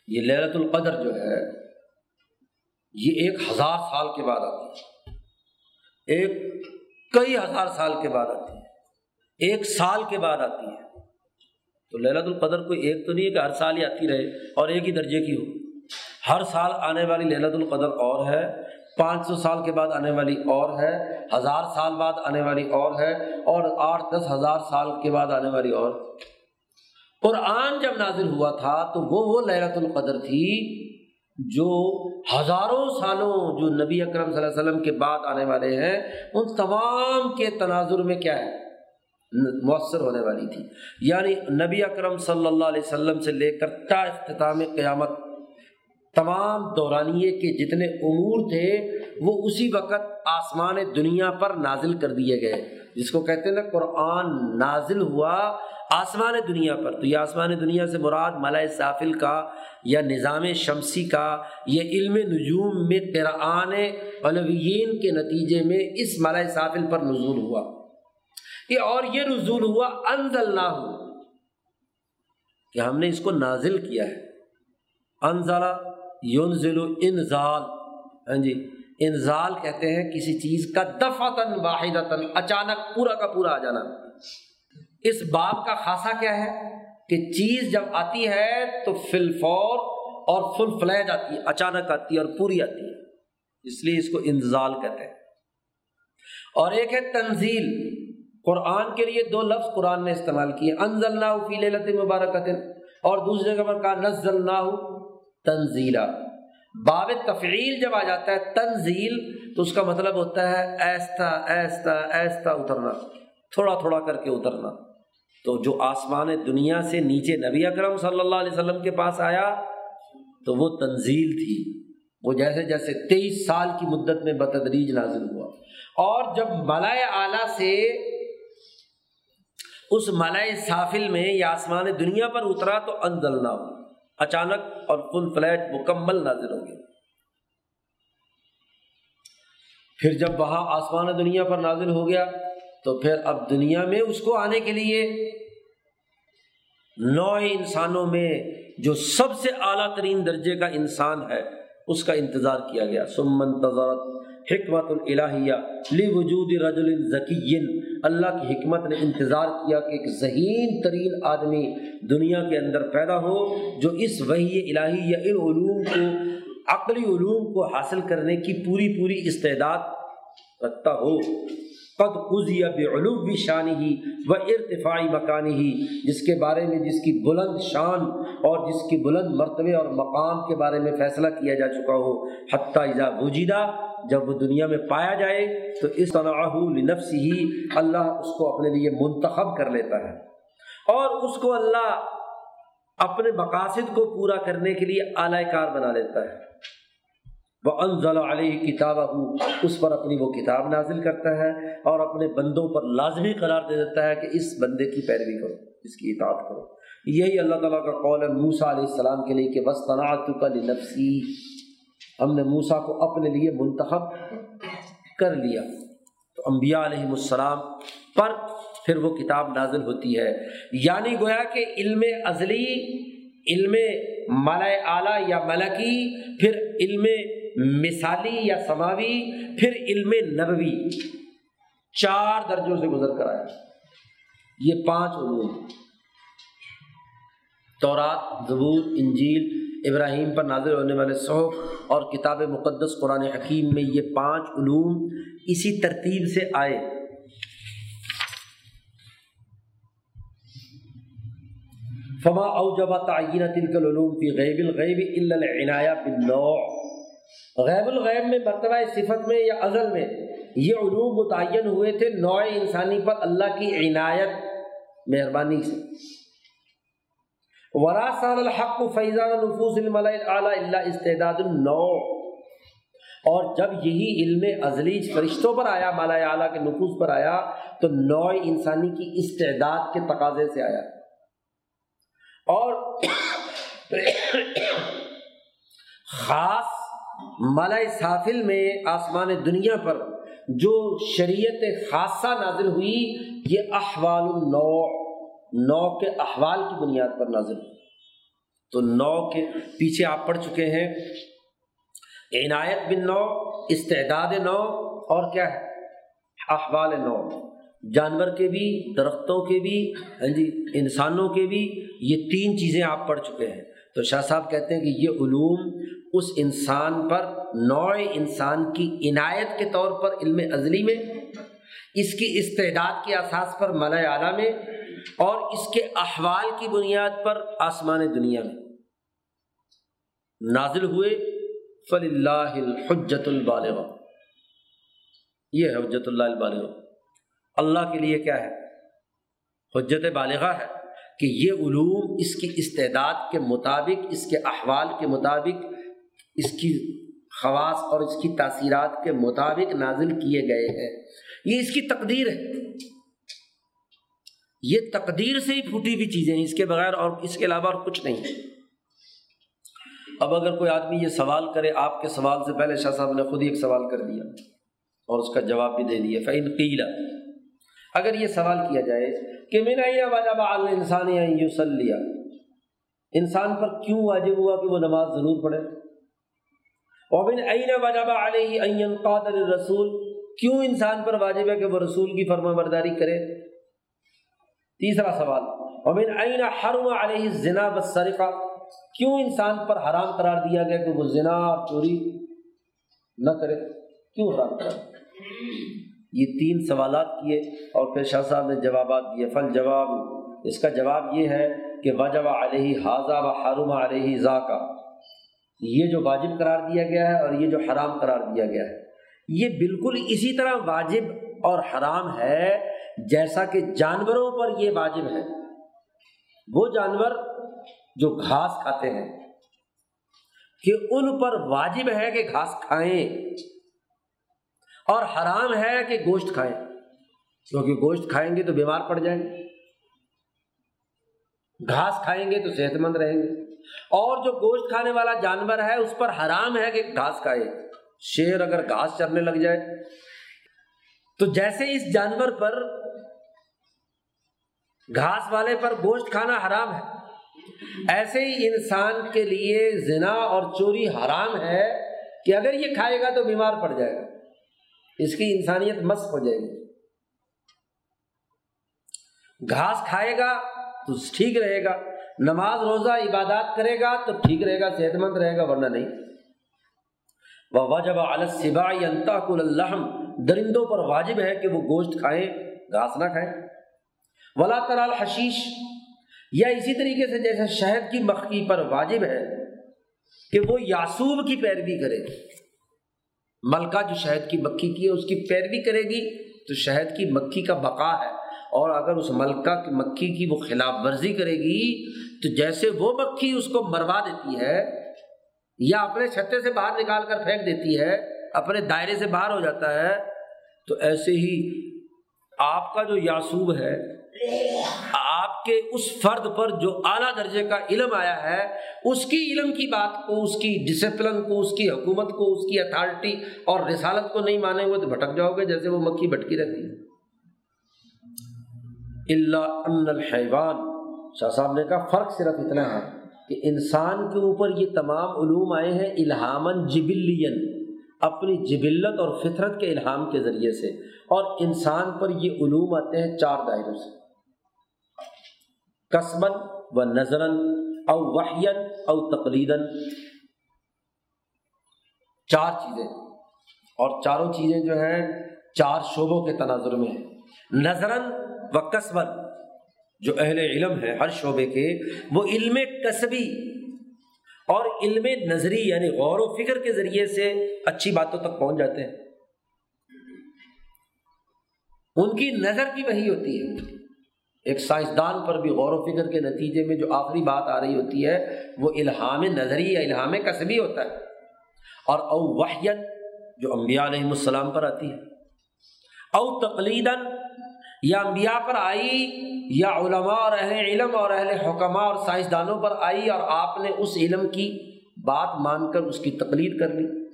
یہ للت القدر جو ہے، یہ ایک ہزار سال کے بعد آتی ہے۔ ایک کئی ہزار سال کے بعد آتی ہے۔ ایک سال کے بعد آتی ہے۔ تو للت القدر کوئی ایک تو نہیں ہے کہ ہر سال ہی آتی رہے اور ایک ہی درجے کی ہو۔ ہر سال آنے والی للت القدر اور ہے۔ پانچ سو سال کے بعد آنے والی اور ہے، ہزار سال بعد آنے والی اور ہے اور آٹھ دس ہزار سال کے بعد آنے والی اور۔ قرآن جب نازل ہوا تھا تو وہ وہ لہرت القدر تھی جو ہزاروں سالوں جو نبی اکرم صلی اللہ علیہ وسلم کے بعد آنے والے ہیں، ان تمام کے تناظر میں کیا ہے؟ مؤثر ہونے والی تھی۔ یعنی نبی اکرم صلی اللہ علیہ وسلم سے لے کر تا اختتام قیامت تمام دورانیے کے جتنے امور تھے، وہ اسی وقت آسمان دنیا پر نازل کر دیے گئے۔ جس کو کہتے ہیں نا، قرآن نازل ہوا آسمان دنیا پر۔ تو یہ آسمان دنیا سے مراد ملائے سافل کا یا نظام شمسی کا، یہ علم نجوم میں قرآن علوین کے نتیجے میں اس ملائے سافل پر نزول ہوا۔ یہ اور یہ نزول ہوا انزل نہ ہو کہ ہم نے اس کو نازل کیا ہے۔ انزلہ یونزل انزال۔ ہاں جی انزال کہتے ہیں کسی چیز کا دفعتاً، واحدتاً، اچانک پورا کا پورا آ جانا۔ اس باب کا خاصا کیا ہے؟ کہ چیز جب آتی ہے تو فل فور اور فل فلیج آتی ہے، اچانک آتی ہے اور پوری آتی ہے۔ اس لیے اس کو انزال کہتے ہیں۔ اور ایک ہے تنزیل۔ قرآن کے لیے دو لفظ قرآن نے استعمال کیے۔ انزل نہ فی لت مبارک اور دوسری جگہ پر کہا نزل نہ تنزیلا۔ باب تفعیل جب آ جاتا ہے تنزیل، تو اس کا مطلب ہوتا ہے ایستا ایستا ایستا اترنا، تھوڑا تھوڑا کر کے اترنا۔ تو جو آسمان دنیا سے نیچے نبی اکرم صلی اللہ علیہ وسلم کے پاس آیا، تو وہ تنزیل تھی۔ وہ جیسے جیسے تیئیس سال کی مدت میں بتدریج نازل ہوا۔ اور جب ملائے اعلیٰ سے اس ملائے سافل میں یا آسمان دنیا پر اترا، تو انزل نہ ہو اچانک اور فل فلیٹ مکمل نازل ہو گیا۔ پھر جب وہاں آسمان دنیا پر نازل ہو گیا، تو پھر اب دنیا میں اس کو آنے کے لیے نو انسانوں میں جو سب سے اعلیٰ ترین درجے کا انسان ہے، اس کا انتظار کیا گیا۔ سمن تضرت حکمت الہیہ لی وجود رجل ذکی اللہ کی حکمت نے انتظار کیا کہ ایک ذہین ترین آدمی دنیا کے اندر پیدا ہو، جو اس وحی الہی یا ان علوم کو، عقلی علوم کو حاصل کرنے کی پوری پوری استعداد رکھتا ہو۔ قد قزی بعلوب بھی شانی ہی و ارتفاعی مکانی ہی جس کے بارے میں جس کی بلند شان اور جس کی بلند مرتبے اور مقام کے بارے میں فیصلہ کیا جا چکا ہو، حتیٰ اذا وجیدہ، جب وہ دنیا میں پایا جائے، تو اس طرح لنفس ہی اللہ اس کو اپنے لیے منتخب کر لیتا ہے۔ اور اس کو اللہ اپنے مقاصد کو پورا کرنے کے لیے اعلی کار بنا لیتا ہے۔ وہ انضل علیہ کتاب اس پر اپنی وہ کتاب نازل کرتا ہے اور اپنے بندوں پر لازمی قرار دے دیتا ہے کہ اس بندے کی پیروی کرو، اس کی اطاعت کرو۔ یہی اللہ تعالیٰ کا قول ہے موسا علیہ السلام کے لیے کہ بس تناعت کا لنفسی ہم نے موسا کو اپنے لیے منتخب کر لیا۔ تو انبیاء علیہ السلام پر پھر وہ کتاب نازل ہوتی ہے۔ یعنی گویا کہ علم ازلی، علم ملا اعلیٰ یا ملکی، پھر علم مثالی یا سماوی، پھر علم نبوی، چار درجوں سے گزر کر آیا یہ پانچ علوم۔ تورات، زبور، انجیل، ابراہیم پر نازل ہونے والے صحف اور کتاب مقدس قرآن حکیم میں یہ پانچ علوم اسی ترتیب سے آئے۔ فما اوجب تعین تلک العلوم فی غیب الغیب الا العنایہ بالنوع۔ غیب الغیب میں، مرتبہ صفت میں یا ازل میں، یہ علوم متعین ہوئے تھے نوع انسانی پر اللہ کی عنایت، مہربانی سے۔ وراسان الحق فیضان نفوس اللہ استعداد النوع۔ اور جب یہی علم ازلی فرشتوں پر آیا مالا اعلیٰ کے نفوس پر آیا، تو نوع انسانی کی استعداد کے تقاضے سے آیا۔ اور *coughs* خاص ملا سافل میں آسمان دنیا پر جو شریعت خاصہ نازل ہوئی، یہ احوال النوع نو کے احوال کی بنیاد پر نازل ہوئی۔ تو نو کے پیچھے آپ پڑھ چکے ہیں۔ عنایت بن نو استعداد نو اور کیا ہے؟ احوال نو جانور کے بھی، درختوں کے بھی ہاں جی انسانوں کے بھی یہ تین چیزیں آپ پڑھ چکے ہیں۔ تو شاہ صاحب کہتے ہیں کہ یہ علوم اس انسان پر، نوع انسان کی عنایت کے طور پر علم ازلی میں، اس کی استعداد کے اساس پر ملا اعلیٰ میں، اور اس کے احوال کی بنیاد پر آسمان دنیا میں۔ نازل ہوئے فل اللہ الحجت البالغ یہ ہے حجت اللہ البالغ اللہ کے لیے کیا ہے؟ حجت بالغہ ہے کہ یہ علوم اس کی استعداد کے مطابق، اس کے احوال کے مطابق اس کی خواص اور اس کی تاثیرات کے مطابق نازل کیے گئے ہیں۔ یہ اس کی تقدیر ہے۔ یہ تقدیر سے ہی پھوٹی ہوئی چیزیں ہیں۔ اس کے بغیر اور اس کے علاوہ اور کچھ نہیں۔ اب اگر کوئی آدمی یہ سوال کرے، آپ کے سوال سے پہلے شاہ صاحب نے خود ہی ایک سوال کر دیا اور اس کا جواب بھی دے دیا۔ فعین قیلا اگر یہ سوال کیا جائے کہ میرا یہ واجب انسان لیا انسان پر کیوں واجب ہوا کہ وہ نماز ضرور پڑھے؟ اوبن عین وجب علیہ قادر رسول کیوں انسان پر واجب ہے کہ وہ رسول کی فرما برداری کرے؟ تیسرا سوال اوبن عین حرم علیہ ذنا بسرقہ کیوں انسان پر حرام قرار دیا گیا کہ وہ ذنا اور چوری نہ کرے؟ کیوں حرام کرے؟ یہ تین سوالات کیے اور پھر شاہ صاحب نے جوابات دیے۔ فل جواب، اس کا جواب یہ ہے کہ وجب علیہ حاضہ و حرم علیہ ذا کا یہ جو واجب قرار دیا گیا ہے اور یہ جو حرام قرار دیا گیا ہے۔ یہ بالکل اسی طرح واجب اور حرام ہے جیسا کہ جانوروں پر یہ واجب ہے۔ وہ جانور جو گھاس کھاتے ہیں، کہ ان پر واجب ہے کہ گھاس کھائیں اور حرام ہے کہ گوشت کھائیں۔ کیونکہ گوشت کھائیں گے تو بیمار پڑ جائیں گے۔ گھاس کھائیں گے تو صحت مند رہیں گے۔ اور جو گوشت کھانے والا جانور ہے، اس پر حرام ہے کہ گھاس کھائے۔ شیر اگر گھاس چرنے لگ جائے۔ تو جیسے اس جانور پر، گھاس والے پر گوشت کھانا حرام ہے، ایسے ہی انسان کے لیے زنا اور چوری حرام ہے کہ اگر یہ کھائے گا تو بیمار پڑ جائے گا۔ اس کی انسانیت مست ہو جائے گی۔ گھاس کھائے گا تو ٹھیک رہے گا۔ نماز روزہ عبادات کرے گا تو ٹھیک رہے گا صحت مند رہے گا، ورنہ نہیں۔ وہ واجب الصبا کل الحم درندوں پر واجب ہے کہ وہ گوشت کھائیں، گھاس نہ کھائیں۔ ولا ترال حشیش یا اسی طریقے سے جیسے شہد کی مکھی پر واجب ہے کہ وہ یاسوب کی پیروی کرے۔ ملکہ جو شہد کی مکھی کی ہے، اس کی پیروی کرے گی تو شہد کی مکھی کا بقا ہے۔ اور اگر اس ملکہ کی مکھی کی وہ خلاف ورزی کرے گی، تو جیسے وہ مکھی اس کو مروا دیتی ہے یا اپنے چھتے سے باہر نکال کر پھینک دیتی ہے، اپنے دائرے سے باہر ہو جاتا ہے، تو ایسے ہی آپ کا جو یاسوب ہے، آپ کے اس فرد پر جو اعلیٰ درجے کا علم آیا ہے، اس کی علم کی بات کو، اس کی ڈسپلن کو، اس کی حکومت کو، اس کی اتھارٹی اور رسالت کو نہیں مانیں گے تو بھٹک جاؤ گے جیسے وہ مکھی بھٹکی رہتی ہے۔ اللہ ان الحیوان۔ شاہ صاحب نے کہا، فرق صرف اتنا ہے کہ انسان کے اوپر یہ تمام علوم آئے ہیں الہامن جبلین اپنی جبلت اور فطرت کے الہام کے ذریعے سے، اور انسان پر یہ علوم آتے ہیں چار دائروں سے۔ قصباً و نظراً او وحین او تقریدن چار چیزیں۔ اور چاروں چیزیں جو ہیں، چار شعبوں کے تناظر میں ہیں۔ نظراً و جو اہل علم ہے ہر شعبے کے، وہ علم کسبی اور علم نظری یعنی غور و فکر کے ذریعے سے اچھی باتوں تک پہنچ جاتے ہیں۔ ان کی نظر بھی وہی ہوتی ہے۔ ایک سائنسدان پر بھی غور و فکر کے نتیجے میں جو آخری بات آ رہی ہوتی ہے، وہ الہام نظری یا الہام کسبی ہوتا ہے۔ اور او وحیت، جو انبیاء علیہ السلام پر آتی ہے۔ او تقلیدن یا انبیاء پر آئی، یا علماء اور اہل علم اور اہل حکمہ اور سائنسدانوں پر آئی اور آپ نے اس علم کی بات مان کر اس کی تقلید کر لی۔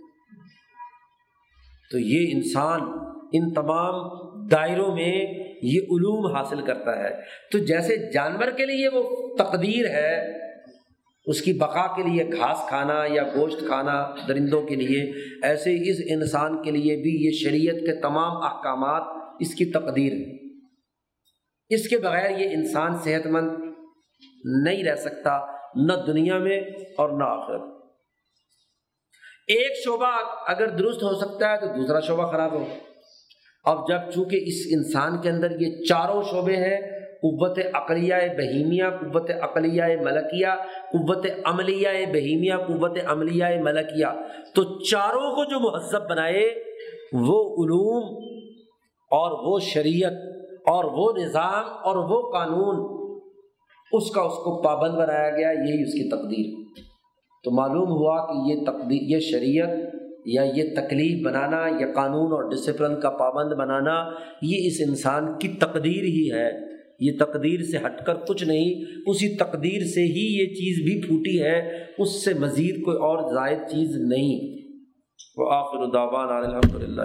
تو یہ انسان ان تمام دائروں میں یہ علوم حاصل کرتا ہے۔ تو جیسے جانور کے لیے وہ تقدیر ہے، اس کی بقا کے لیے گھاس کھانا یا گوشت کھانا درندوں کے لیے، ایسے اس انسان کے لیے بھی یہ شریعت کے تمام احکامات اس کی تقدیر ہے اس کے بغیر یہ انسان صحت مند نہیں رہ سکتا، نہ دنیا میں اور نہ آخرت ایک شعبہ اگر درست ہو سکتا ہے تو دوسرا شعبہ خراب ہو۔ اب جب چونکہ اس انسان کے اندر یہ چاروں شعبے ہیں، قوت عقلیہ بہیمیہ قوت عقلیہ ملکیہ، قوت عملیہ بہیمیہ قوت عملیہ ملکیہ، تو چاروں کو جو مہذب بنائے، وہ علوم اور وہ شریعت اور وہ نظام اور وہ قانون، اس کا اس کو پابند بنایا گیا، یہی اس کی تقدیر۔ تو معلوم ہوا کہ یہ تقدیر یہ شریعت یا یہ تکلیف بنانا یا قانون اور ڈسپلن کا پابند بنانا، یہ اس انسان کی تقدیر ہی ہے۔ یہ تقدیر سے ہٹ کر کچھ نہیں، اسی تقدیر سے ہی یہ چیز بھی پھوٹی ہے، اس سے مزید کوئی اور زائد چیز نہیں۔ وہ آخر الداوان الحمد للہ